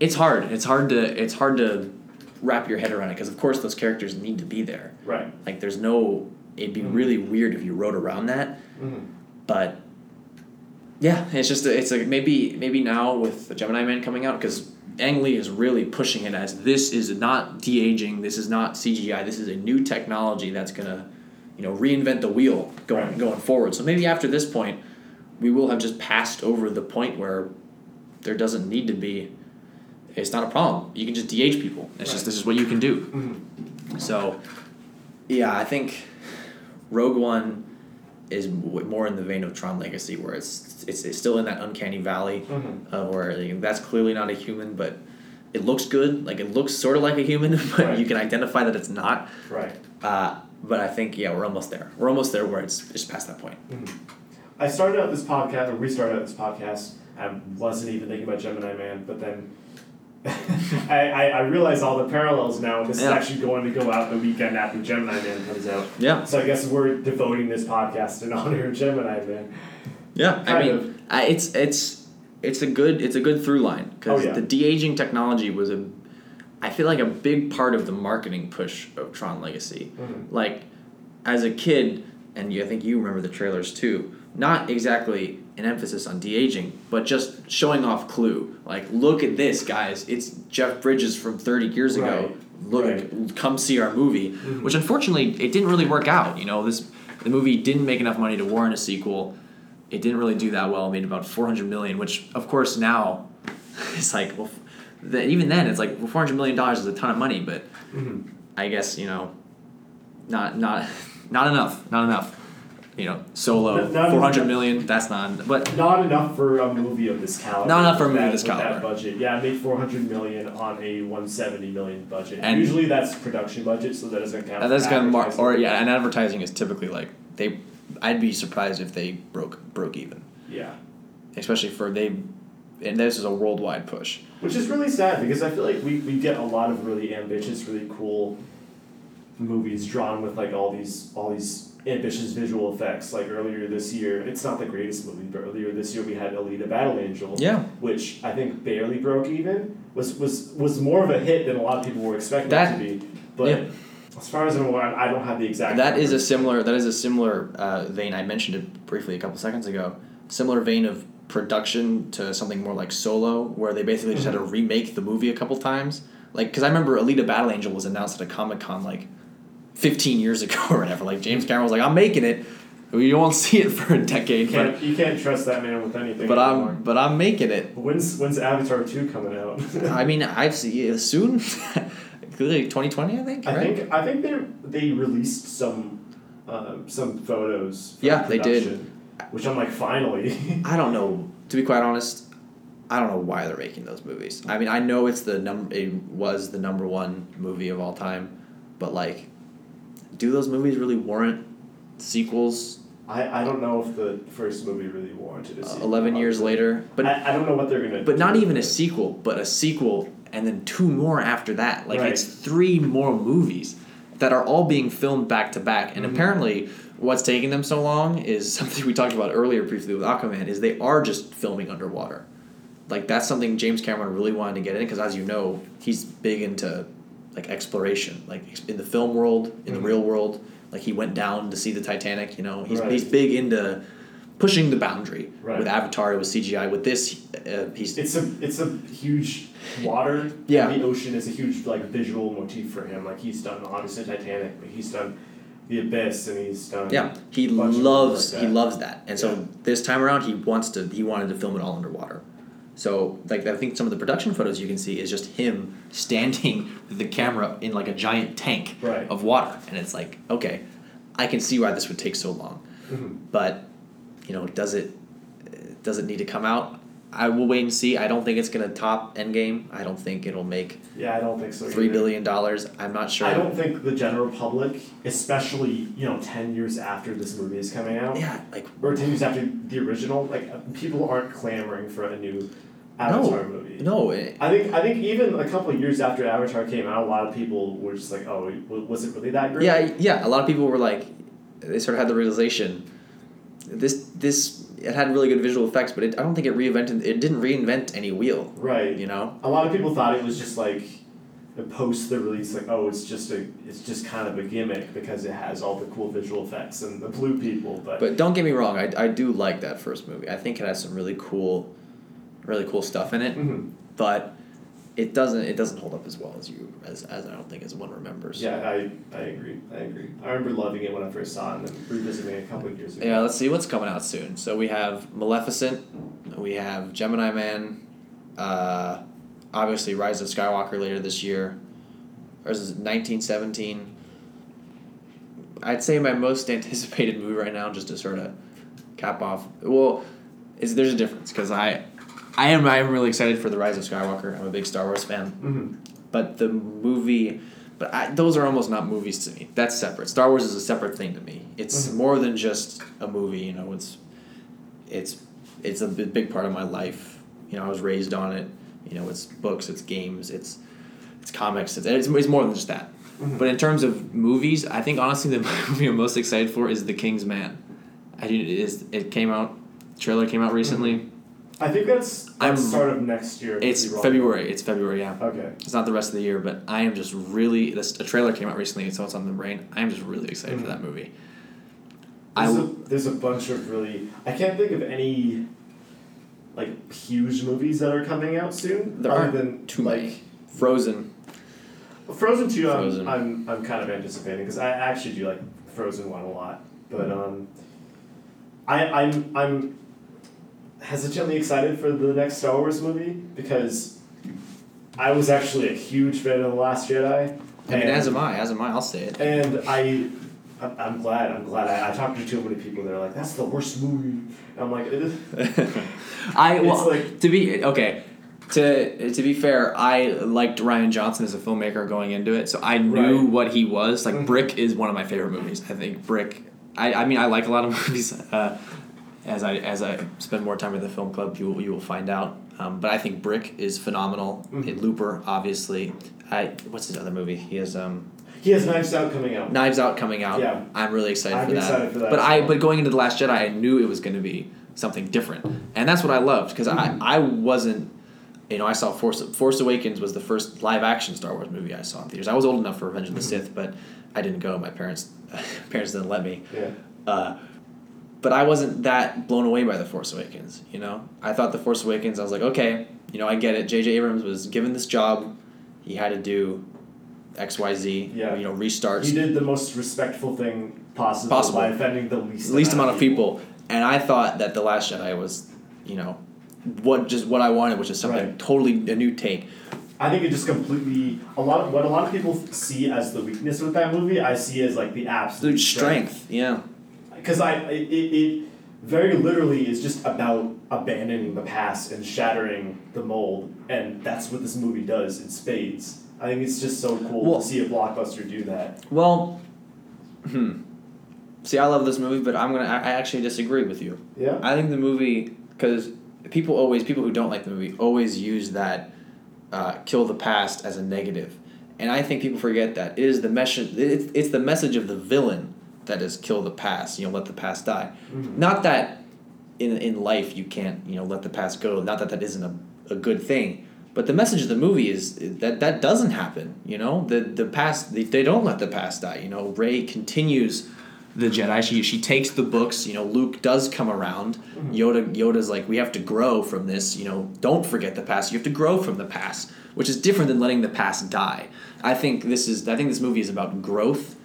it's hard. It's hard to. It's hard to wrap your head around it because of course those characters need to be there. right. Like there's no it'd be Mhm. really weird if you wrote around that. Mhm. But yeah, it's just it's like maybe maybe now with the Gemini Man coming out because Ang Lee is really pushing it as this is not de aging, this is not CGI, this is a new technology that's gonna, you know, reinvent the wheel going Right. going forward. So maybe after this point, we will have just passed over the point where there doesn't need to be. It's not a problem. You can just de-age people. It's just this is what you can do. Mhm. So, yeah, I think Rogue One is more in the vein of Tron Legacy, where it's it's, it's still in that uncanny valley Mhm. of where know, that's clearly not a human, but it looks good. Like it looks sort of like a human, but Right. you can identify that it's not. Right. Uh, but I think yeah, we're almost there. We're almost there where it's just past that point. I started out this podcast, or we started out this podcast. I wasn't even thinking about Gemini Man, but then I, I, I realize all the parallels now. This Yeah. is actually going to go out the weekend after Gemini Man comes out. Yeah, So I guess we're devoting this podcast in honor of Gemini Man. yeah. I mean. I, it's it's it's a good it's a good through line because Oh, yeah. the de aging technology was a, I feel like a big part of the marketing push of Tron Legacy. Mhm. Like, as a kid, and you, I think you remember the trailers too. Not exactly an emphasis on de aging, but just showing off Clu. Like, look at this, guys! It's Jeff Bridges from thirty years ago. Right. Look, Right. come see our movie. Mhm. Which unfortunately, it didn't really work out. You know, this the movie didn't make enough money to warrant a sequel. It didn't really do that well. It made about four hundred million, which of course now, it's like well, even then it's like well, four hundred million dollars is a ton of money, but Mhm. I guess you know, not not not enough, not enough. You know, solo Not- not four hundred enough. million. That's not. But Not enough for a movie of this caliber. Not enough for a movie of that- this caliber. That budget, yeah, it made four hundred million on a one seventy million budget. And- Usually that's production budget, so that doesn't count. that's kind of mar- or yeah, and advertising is typically like they. I'd be surprised if they broke broke even, Yeah, especially for they, and this is a worldwide push. which is really sad because I feel like we, we get a lot of really ambitious, really cool movies drawn with like all these all these ambitious visual effects. Like earlier this year, it's not the greatest movie, but earlier this year we had Alita: Battle Angel. Yeah, which I think barely broke even, was was was more of a hit than a lot of people were expecting That- it to be. But yeah. as far as I'm aware, I don't have the exact. that is a similar. That is a similar uh, vein. I mentioned it briefly a couple seconds ago. Similar vein of production to something more like Solo, where they basically just had to remake the movie a couple times. Like, because I remember Alita: Battle Angel was announced at a Comic Con like fifteen years ago or whatever. Like James Cameron was like, "I'm making it." You won't see it for a decade, You can't, you can't trust that man with anything. but but anymore. I'm but I'm making it. When's when's Avatar two coming out? I mean, I've seen soon. Clearly, twenty twenty. I think. I right? think I think they they released some um, some photos. Yeah, they did. Which I'm like, finally. I don't know. To be quite honest, I don't know why they're making those movies. I mean, I know it's the num it was the number one movie of all time, but like, do those movies really warrant sequels? I, I don't know if the first movie really warranted a Uh. Eleven years later, but I, I don't know what they're gonna. but not even a sequel, but a sequel and then two more after that. Like Right. it's three more movies that are all being filmed back to back, and Mhm. apparently. What's taking them so long is something we talked about earlier briefly with Aquaman. Is they are just filming underwater, like that's something James Cameron really wanted to get in because, as you know, he's big into like exploration, like in the film world, in Mhm. the real world. Like he went down to see the Titanic. You know, he's Right. he's big into pushing the boundary. Right. With Avatar, it was CGI. With this, uh, he's It's a it's a huge water. Yeah. The ocean is a huge like visual motif for him. Like he's done obviously Titanic, but he's done the Abyss, and he's done. Yeah, he bunch of movies loves like he loves that, and so Yeah. this time around he wants to he wanted to film it all underwater. So like I think some of the production photos you can see is just him standing with the camera in like a giant tank Right. of water, and it's like okay, I can see why this would take so long, Mhm. but you know does it does it need to come out? I will wait and see. I don't think it's gonna top Endgame. I don't think it'll make Yeah, I don't think so. three either. billion dollars. I'm not sure. I don't think the general public, especially you know, ten years after this movie is coming out, Yeah, like or ten years after the original, like people aren't clamoring for a new Avatar movie. no. it- I think I think even a couple of years after Avatar came out, a lot of people were just like, "Oh, was it really that great?" Yeah, yeah. A lot of people were like, they sort of had the realization. This this it had really good visual effects, but it, I don't think it reinvented. It didn't reinvent any wheel. Right. You know. A lot of people thought it was just like post the release like oh it's just a it's just kind of a gimmick because it has all the cool visual effects and the blue people but, But don't get me wrong, I, I do like that first movie. I think it has some really cool, really cool stuff in it. Mhm. But it doesn't it doesn't hold up as well as you as, as I don't think as one remembers. yeah I, I agree I agree I remember loving it when I first saw it and then revisiting it a couple of years ago Yeah, let's see what's coming out soon. So we have Maleficent, we have Gemini Man, uh, obviously Rise of Skywalker later this year, or is it nineteen seventeen? I'd say my most anticipated movie right now, just to sort of cap off. Well, is there's a difference because I, I am I am really excited for the Rise of Skywalker. I'm a big Star Wars fan, hmm but the movie. But I, those are almost not movies to me. That's separate. Star Wars is a separate thing to me. It's Mhm. more than just a movie. You know, it's it's it's a big, part of my life. You know, I was raised on it. You know, it's books, it's games, it's it's comics. It's it's, it's more than just that. Mhm. But in terms of movies, I think honestly the movie I'm most excited for is The King's Man. I do- it is it came out trailer came out recently. I think that's, I'm- that's start of next year It's. February. It's February, yeah. okay It's not the rest of the year, but I am just really. This a trailer came out recently, and so it's on the brain. I am just really excited for Mhm. that movie. I There's, w- a, there's a bunch of really. I can't think of any, like huge movies that are coming out soon. There other aren't than too like, many. Frozen. Frozen two. I'm, Frozen. I'm I'm kind of anticipating because I actually do like Frozen one a lot, but um, I I'm I'm hesitantly excited for the next Star Wars movie because I was actually a huge fan of the Last Jedi. I mean, and- as am I. As am I. I'll say it. And I, I'm, glad. I'm glad. I, I talked to too many people. They're like, "That's the worst movie." And I'm like, it is. I well like- to be okay. To to be fair, I liked Rian Johnson as a filmmaker going into it, so I knew Right. what he was. Like Mhm. Brick is one of my favorite movies. I think Brick. I, I mean I like a lot of movies. Uh, as I as I spend more time at the film club, you will you will find out. Um, but I think Brick is phenomenal. Mhm. Looper, obviously. I what's his other movie? He has um, He has Knives Out coming out. Knives Out coming out. Yeah. I'm really excited I'm for that. excited for that But I well. but going into the Last Jedi, I knew it was going to be something different, and that's what I loved because Mhm. I I wasn't. You know, I saw Force Force Awakens was the first live action Star Wars movie I saw in theaters. I was old enough for Revenge of the Mhm. Sith, but I didn't go. My parents parents didn't let me. Yeah. Uh, but I wasn't that blown away by the Force Awakens. You know, I thought the Force Awakens. I was like, okay, you know, I get it. J.J. Abrams was given this job. He had to do X, Y, Z. Yeah. You know, restarts. He did the most respectful thing possible, Possible. by offending the least least amount of people. And I thought that the Last Jedi was, you know, what just what I wanted, which is something Right. totally a new take. I think it just completely a lot of what a lot of people see as the weakness with that movie. I see as like the absolute The strength, yeah. Because I it, it, it very literally is just about abandoning the past and shattering the mold, and that's what this movie does in spades. I think it's just so cool Well- to see a blockbuster do that. Well, hmm. See, I love this movie, but I'm gonna. I I actually disagree with you. Yeah. I think the movie because people always people who don't like the movie always use that uh, kill the past as a negative, and I think people forget that it is the message. It's, it's the message of the villain that is kill the past. You know, let the past die. Mhm. Not that in in life you can't you know let the past go. Not that that isn't a, a good thing. But the message of the movie is that that doesn't happen. You know, the the past they, they don't let the past die. You know, Rey continues the Jedi. She she takes the books. You know, Luke does come around. Yoda Yoda's like, we have to grow from this. You know, don't forget the past. You have to grow from the past, which is different than letting the past die. I think this is. I think this movie is about growth,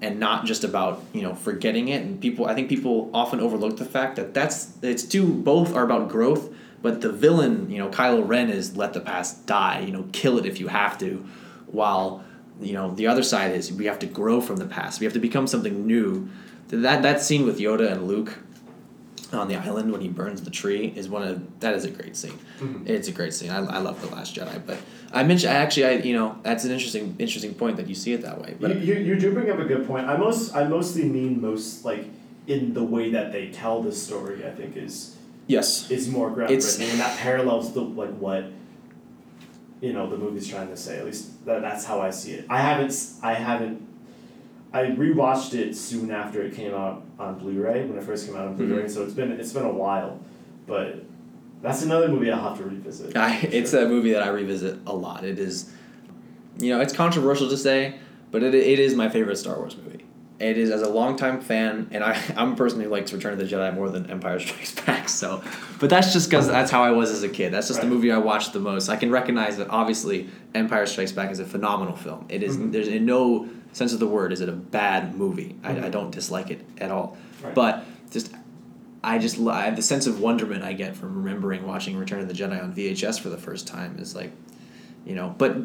and not just about you know forgetting it. And people, I think people often overlook the fact that that's it's two. Both are about growth, but the villain, you know, Kylo Ren is let the past die. You know, kill it if you have to, while you know the other side is we have to grow from the past. We have to become something new. That that scene with Yoda and Luke on the island when he burns the tree is one of that is a great scene. Mhm. It's a great scene. I, I love the Last Jedi, but I mentioned I actually I you know that's an interesting interesting point that you see it that way. But you, you, you do bring up a good point. I most I mostly mean most like in the way that they tell the story. I think is yes, is more It's- groundbreaking, and that parallels the like what you know the movie's trying to say. At least that, that's how I see it. I haven't I haven't I rewatched it soon after it came out on Blu-ray when it first came out on Blu-ray. Mm-hmm. So it's been it's been a while, but that's another movie I'll have to revisit. I, it's sure. a movie that I revisit a lot. It is you know, it's controversial to say, but it, it is my favorite Star Wars movie. It is as a longtime fan, and I, I'm a person who likes Return of the Jedi more than Empire Strikes Back. So, but that's just because that's how I was as a kid. That's just the movie I watched the most. I can recognize that obviously Empire Strikes Back is a phenomenal film. It is- Mhm. there's in no sense of the word is it a bad movie. I, I Mhm. don't dislike it at all. Right. But just I just I have the sense of wonderment I get from remembering watching Return of the Jedi on VHS for the first time is like, you know, but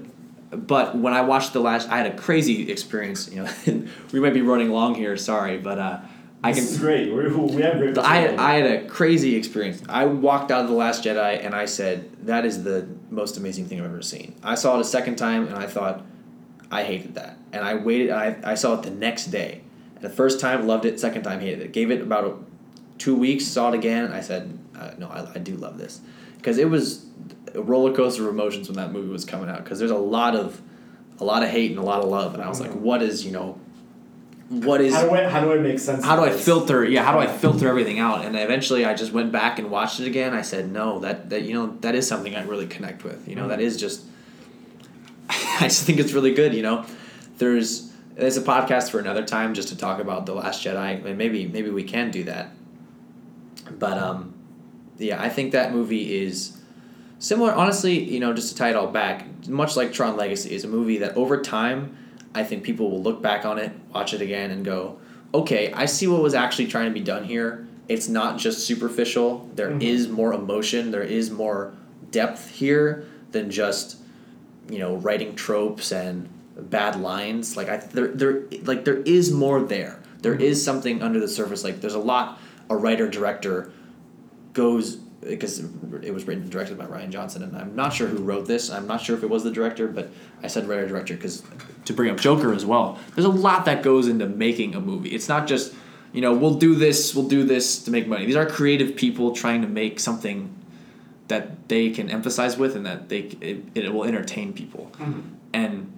but when I watched the last, I had a crazy experience. You know, we might be running long here. Sorry, but uh, I this can. is great. We're, we have great. I. I had a crazy experience. I walked out of The Last Jedi and I said, that is the most amazing thing I've ever seen. I saw it a second time and I thought, I hated that. And I waited, I, I saw it the next day. The first time, loved it. Second time, hated it. Gave it about a, two weeks, saw it again. I said, uh, no, I, I do love this. Because it was a roller coaster of emotions when that movie was coming out. Because there's a lot of, a lot of hate and a lot of love. And I was like, what is, you know, what is How do I how do I make sense? how do I this? filter? Yeah, how do I filter everything out? And eventually, I just went back and watched it again. I said, no, that that you know that is something I really connect with. You know, that is just. I just think it's really good. You know, there's there's a podcast for another time just to talk about the Last Jedi, and maybe maybe we can do that. But um, yeah, I think that movie is similar. Honestly, you know, just to tie it all back, much like Tron Legacy is a movie that over time, I think people will look back on it, watch it again, and go, okay, I see what was actually trying to be done here. It's not just superficial. There is Mhm. more emotion. There is more depth here than just, you know, writing tropes and bad lines. Like I, there, there, like there is more there. There is something under the surface. Like there's a lot a writer director goes because it was written and directed by Rian Johnson, and I'm not sure who wrote this. I'm not sure if it was the director, but I said writer director because to bring up Joker as well. There's a lot that goes into making a movie. It's not just you know we'll do this, we'll do this to make money. These are creative people trying to make something that they can emphasize with, and that they it, it will entertain people. Mhm. And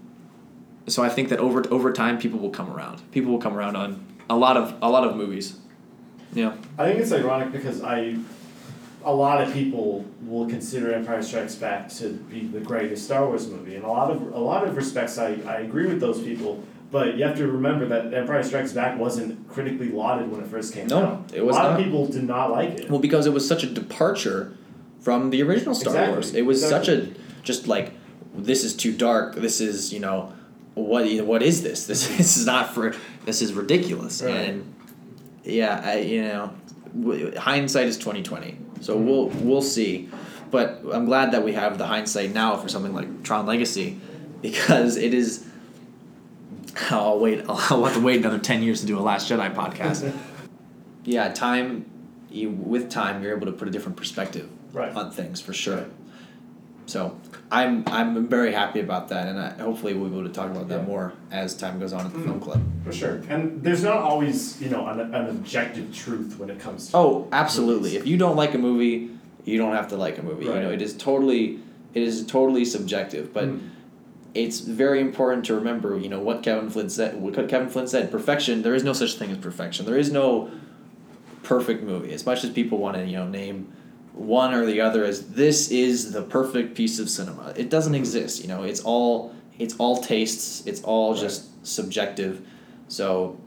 so I think that over over time, people will come around. People will come around on a lot of a lot of movies. Yeah. I think it's ironic because I, a lot of people will consider Empire Strikes Back to be the greatest Star Wars movie, and a lot of a lot of respects I, I agree with those people. But you have to remember that Empire Strikes Back wasn't critically lauded when it first came No, out. No, it was a lot not. of people did not like it. Well, because it was such a departure from the original Star Exactly, Wars. It was exactly. such a just like this is too dark. This is you know what what is this? This this is not for this is ridiculous. Right. And yeah, I you know hindsight is twenty twenty. So Mhm. we'll we'll see. But I'm glad that we have the hindsight now for something like Tron Legacy, because it is. I'll wait. I'll, I'll have to wait another ten years to do a Last Jedi podcast. yeah, time. You with time, you're able to put a different perspective Right. on things for sure. Right. So I'm I'm very happy about that, and I, hopefully we'll be able to talk about that Yeah. more as time goes on at the Mhm. film club. For sure. And there's not always, you know, an, an objective truth when it comes to Oh, absolutely! movies. If you don't like a movie, you don't have to like a movie. You know, it is totally it is totally subjective, but. Mm. It's very important to remember, you know, what Kevin Flynn said. What Kevin Flynn said: perfection. There is no such thing as perfection. There is no perfect movie. As much as people want to, you know, name one or the other as this is the perfect piece of cinema, it doesn't exist. You know, it's all it's all tastes. It's all Right. just subjective. So,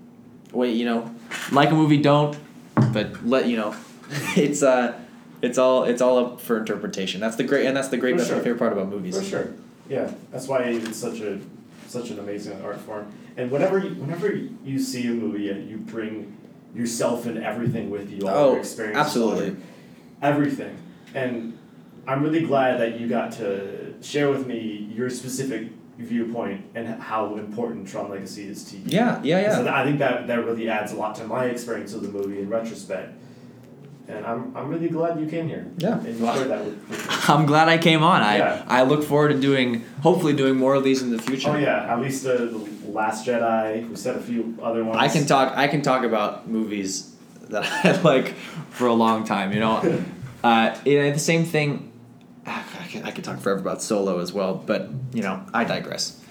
wait, you know, like a movie, don't. But let you know, it's uh, it's all it's all up for interpretation. That's the great, and that's the great. That's my favorite part about movies. For sure. Yeah, that's why it's such a such an amazing art form. And whenever you, whenever you see a movie and you bring yourself and everything with you, all Oh, your experiences, all absolutely. Everything. And I'm really glad that you got to share with me your specific viewpoint and how important Tron Legacy is to you. Yeah, yeah, yeah. So I think that that really adds a lot to my experience of the movie in retrospect. And I'm, I'm really glad you came here. Yeah. And you shared that with, with me. I'm glad I came on. I Yeah. I look forward to doing hopefully doing more of these in the future. Oh yeah, at least uh, the Last Jedi. We said a few other ones. I can talk I can talk about movies that I like for a long time, you know. uh, and the same thing I can, I can talk forever about Solo as well, but you know, I digress.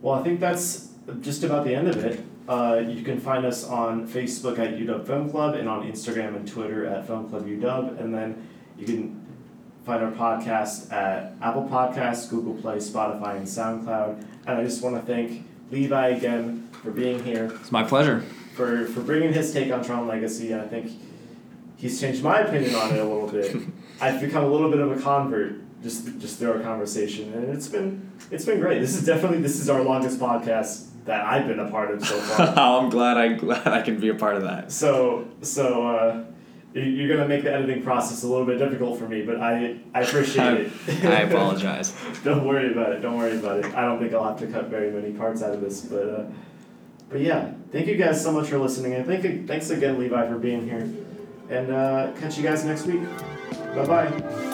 Well, I think that's just about the end of it. Uh, you can find us on Facebook at UW Film Club and on Instagram and Twitter at Film Club UW, and then you can find our podcast at Apple Podcasts, Google Play, Spotify, and SoundCloud. And I just want to thank Levi again for being here, It's my pleasure. For, for bringing his take on Tron Legacy. I think he's changed my opinion on it a little bit. I've become a little bit of a convert just just through our conversation, and it's been it's been great. This is definitely this is our longest podcast that I've been a part of so far. I'm glad I glad I can be a part of that. So so uh, you- you're gonna make the editing process a little bit difficult for me, but I I appreciate it. I apologize. don't worry about it. Don't worry about it. I don't think I'll have to cut very many parts out of this, but uh, but yeah, thank you guys so much for listening, and thank you, thanks again, Levi, for being here, and uh, catch you guys next week. Bye bye.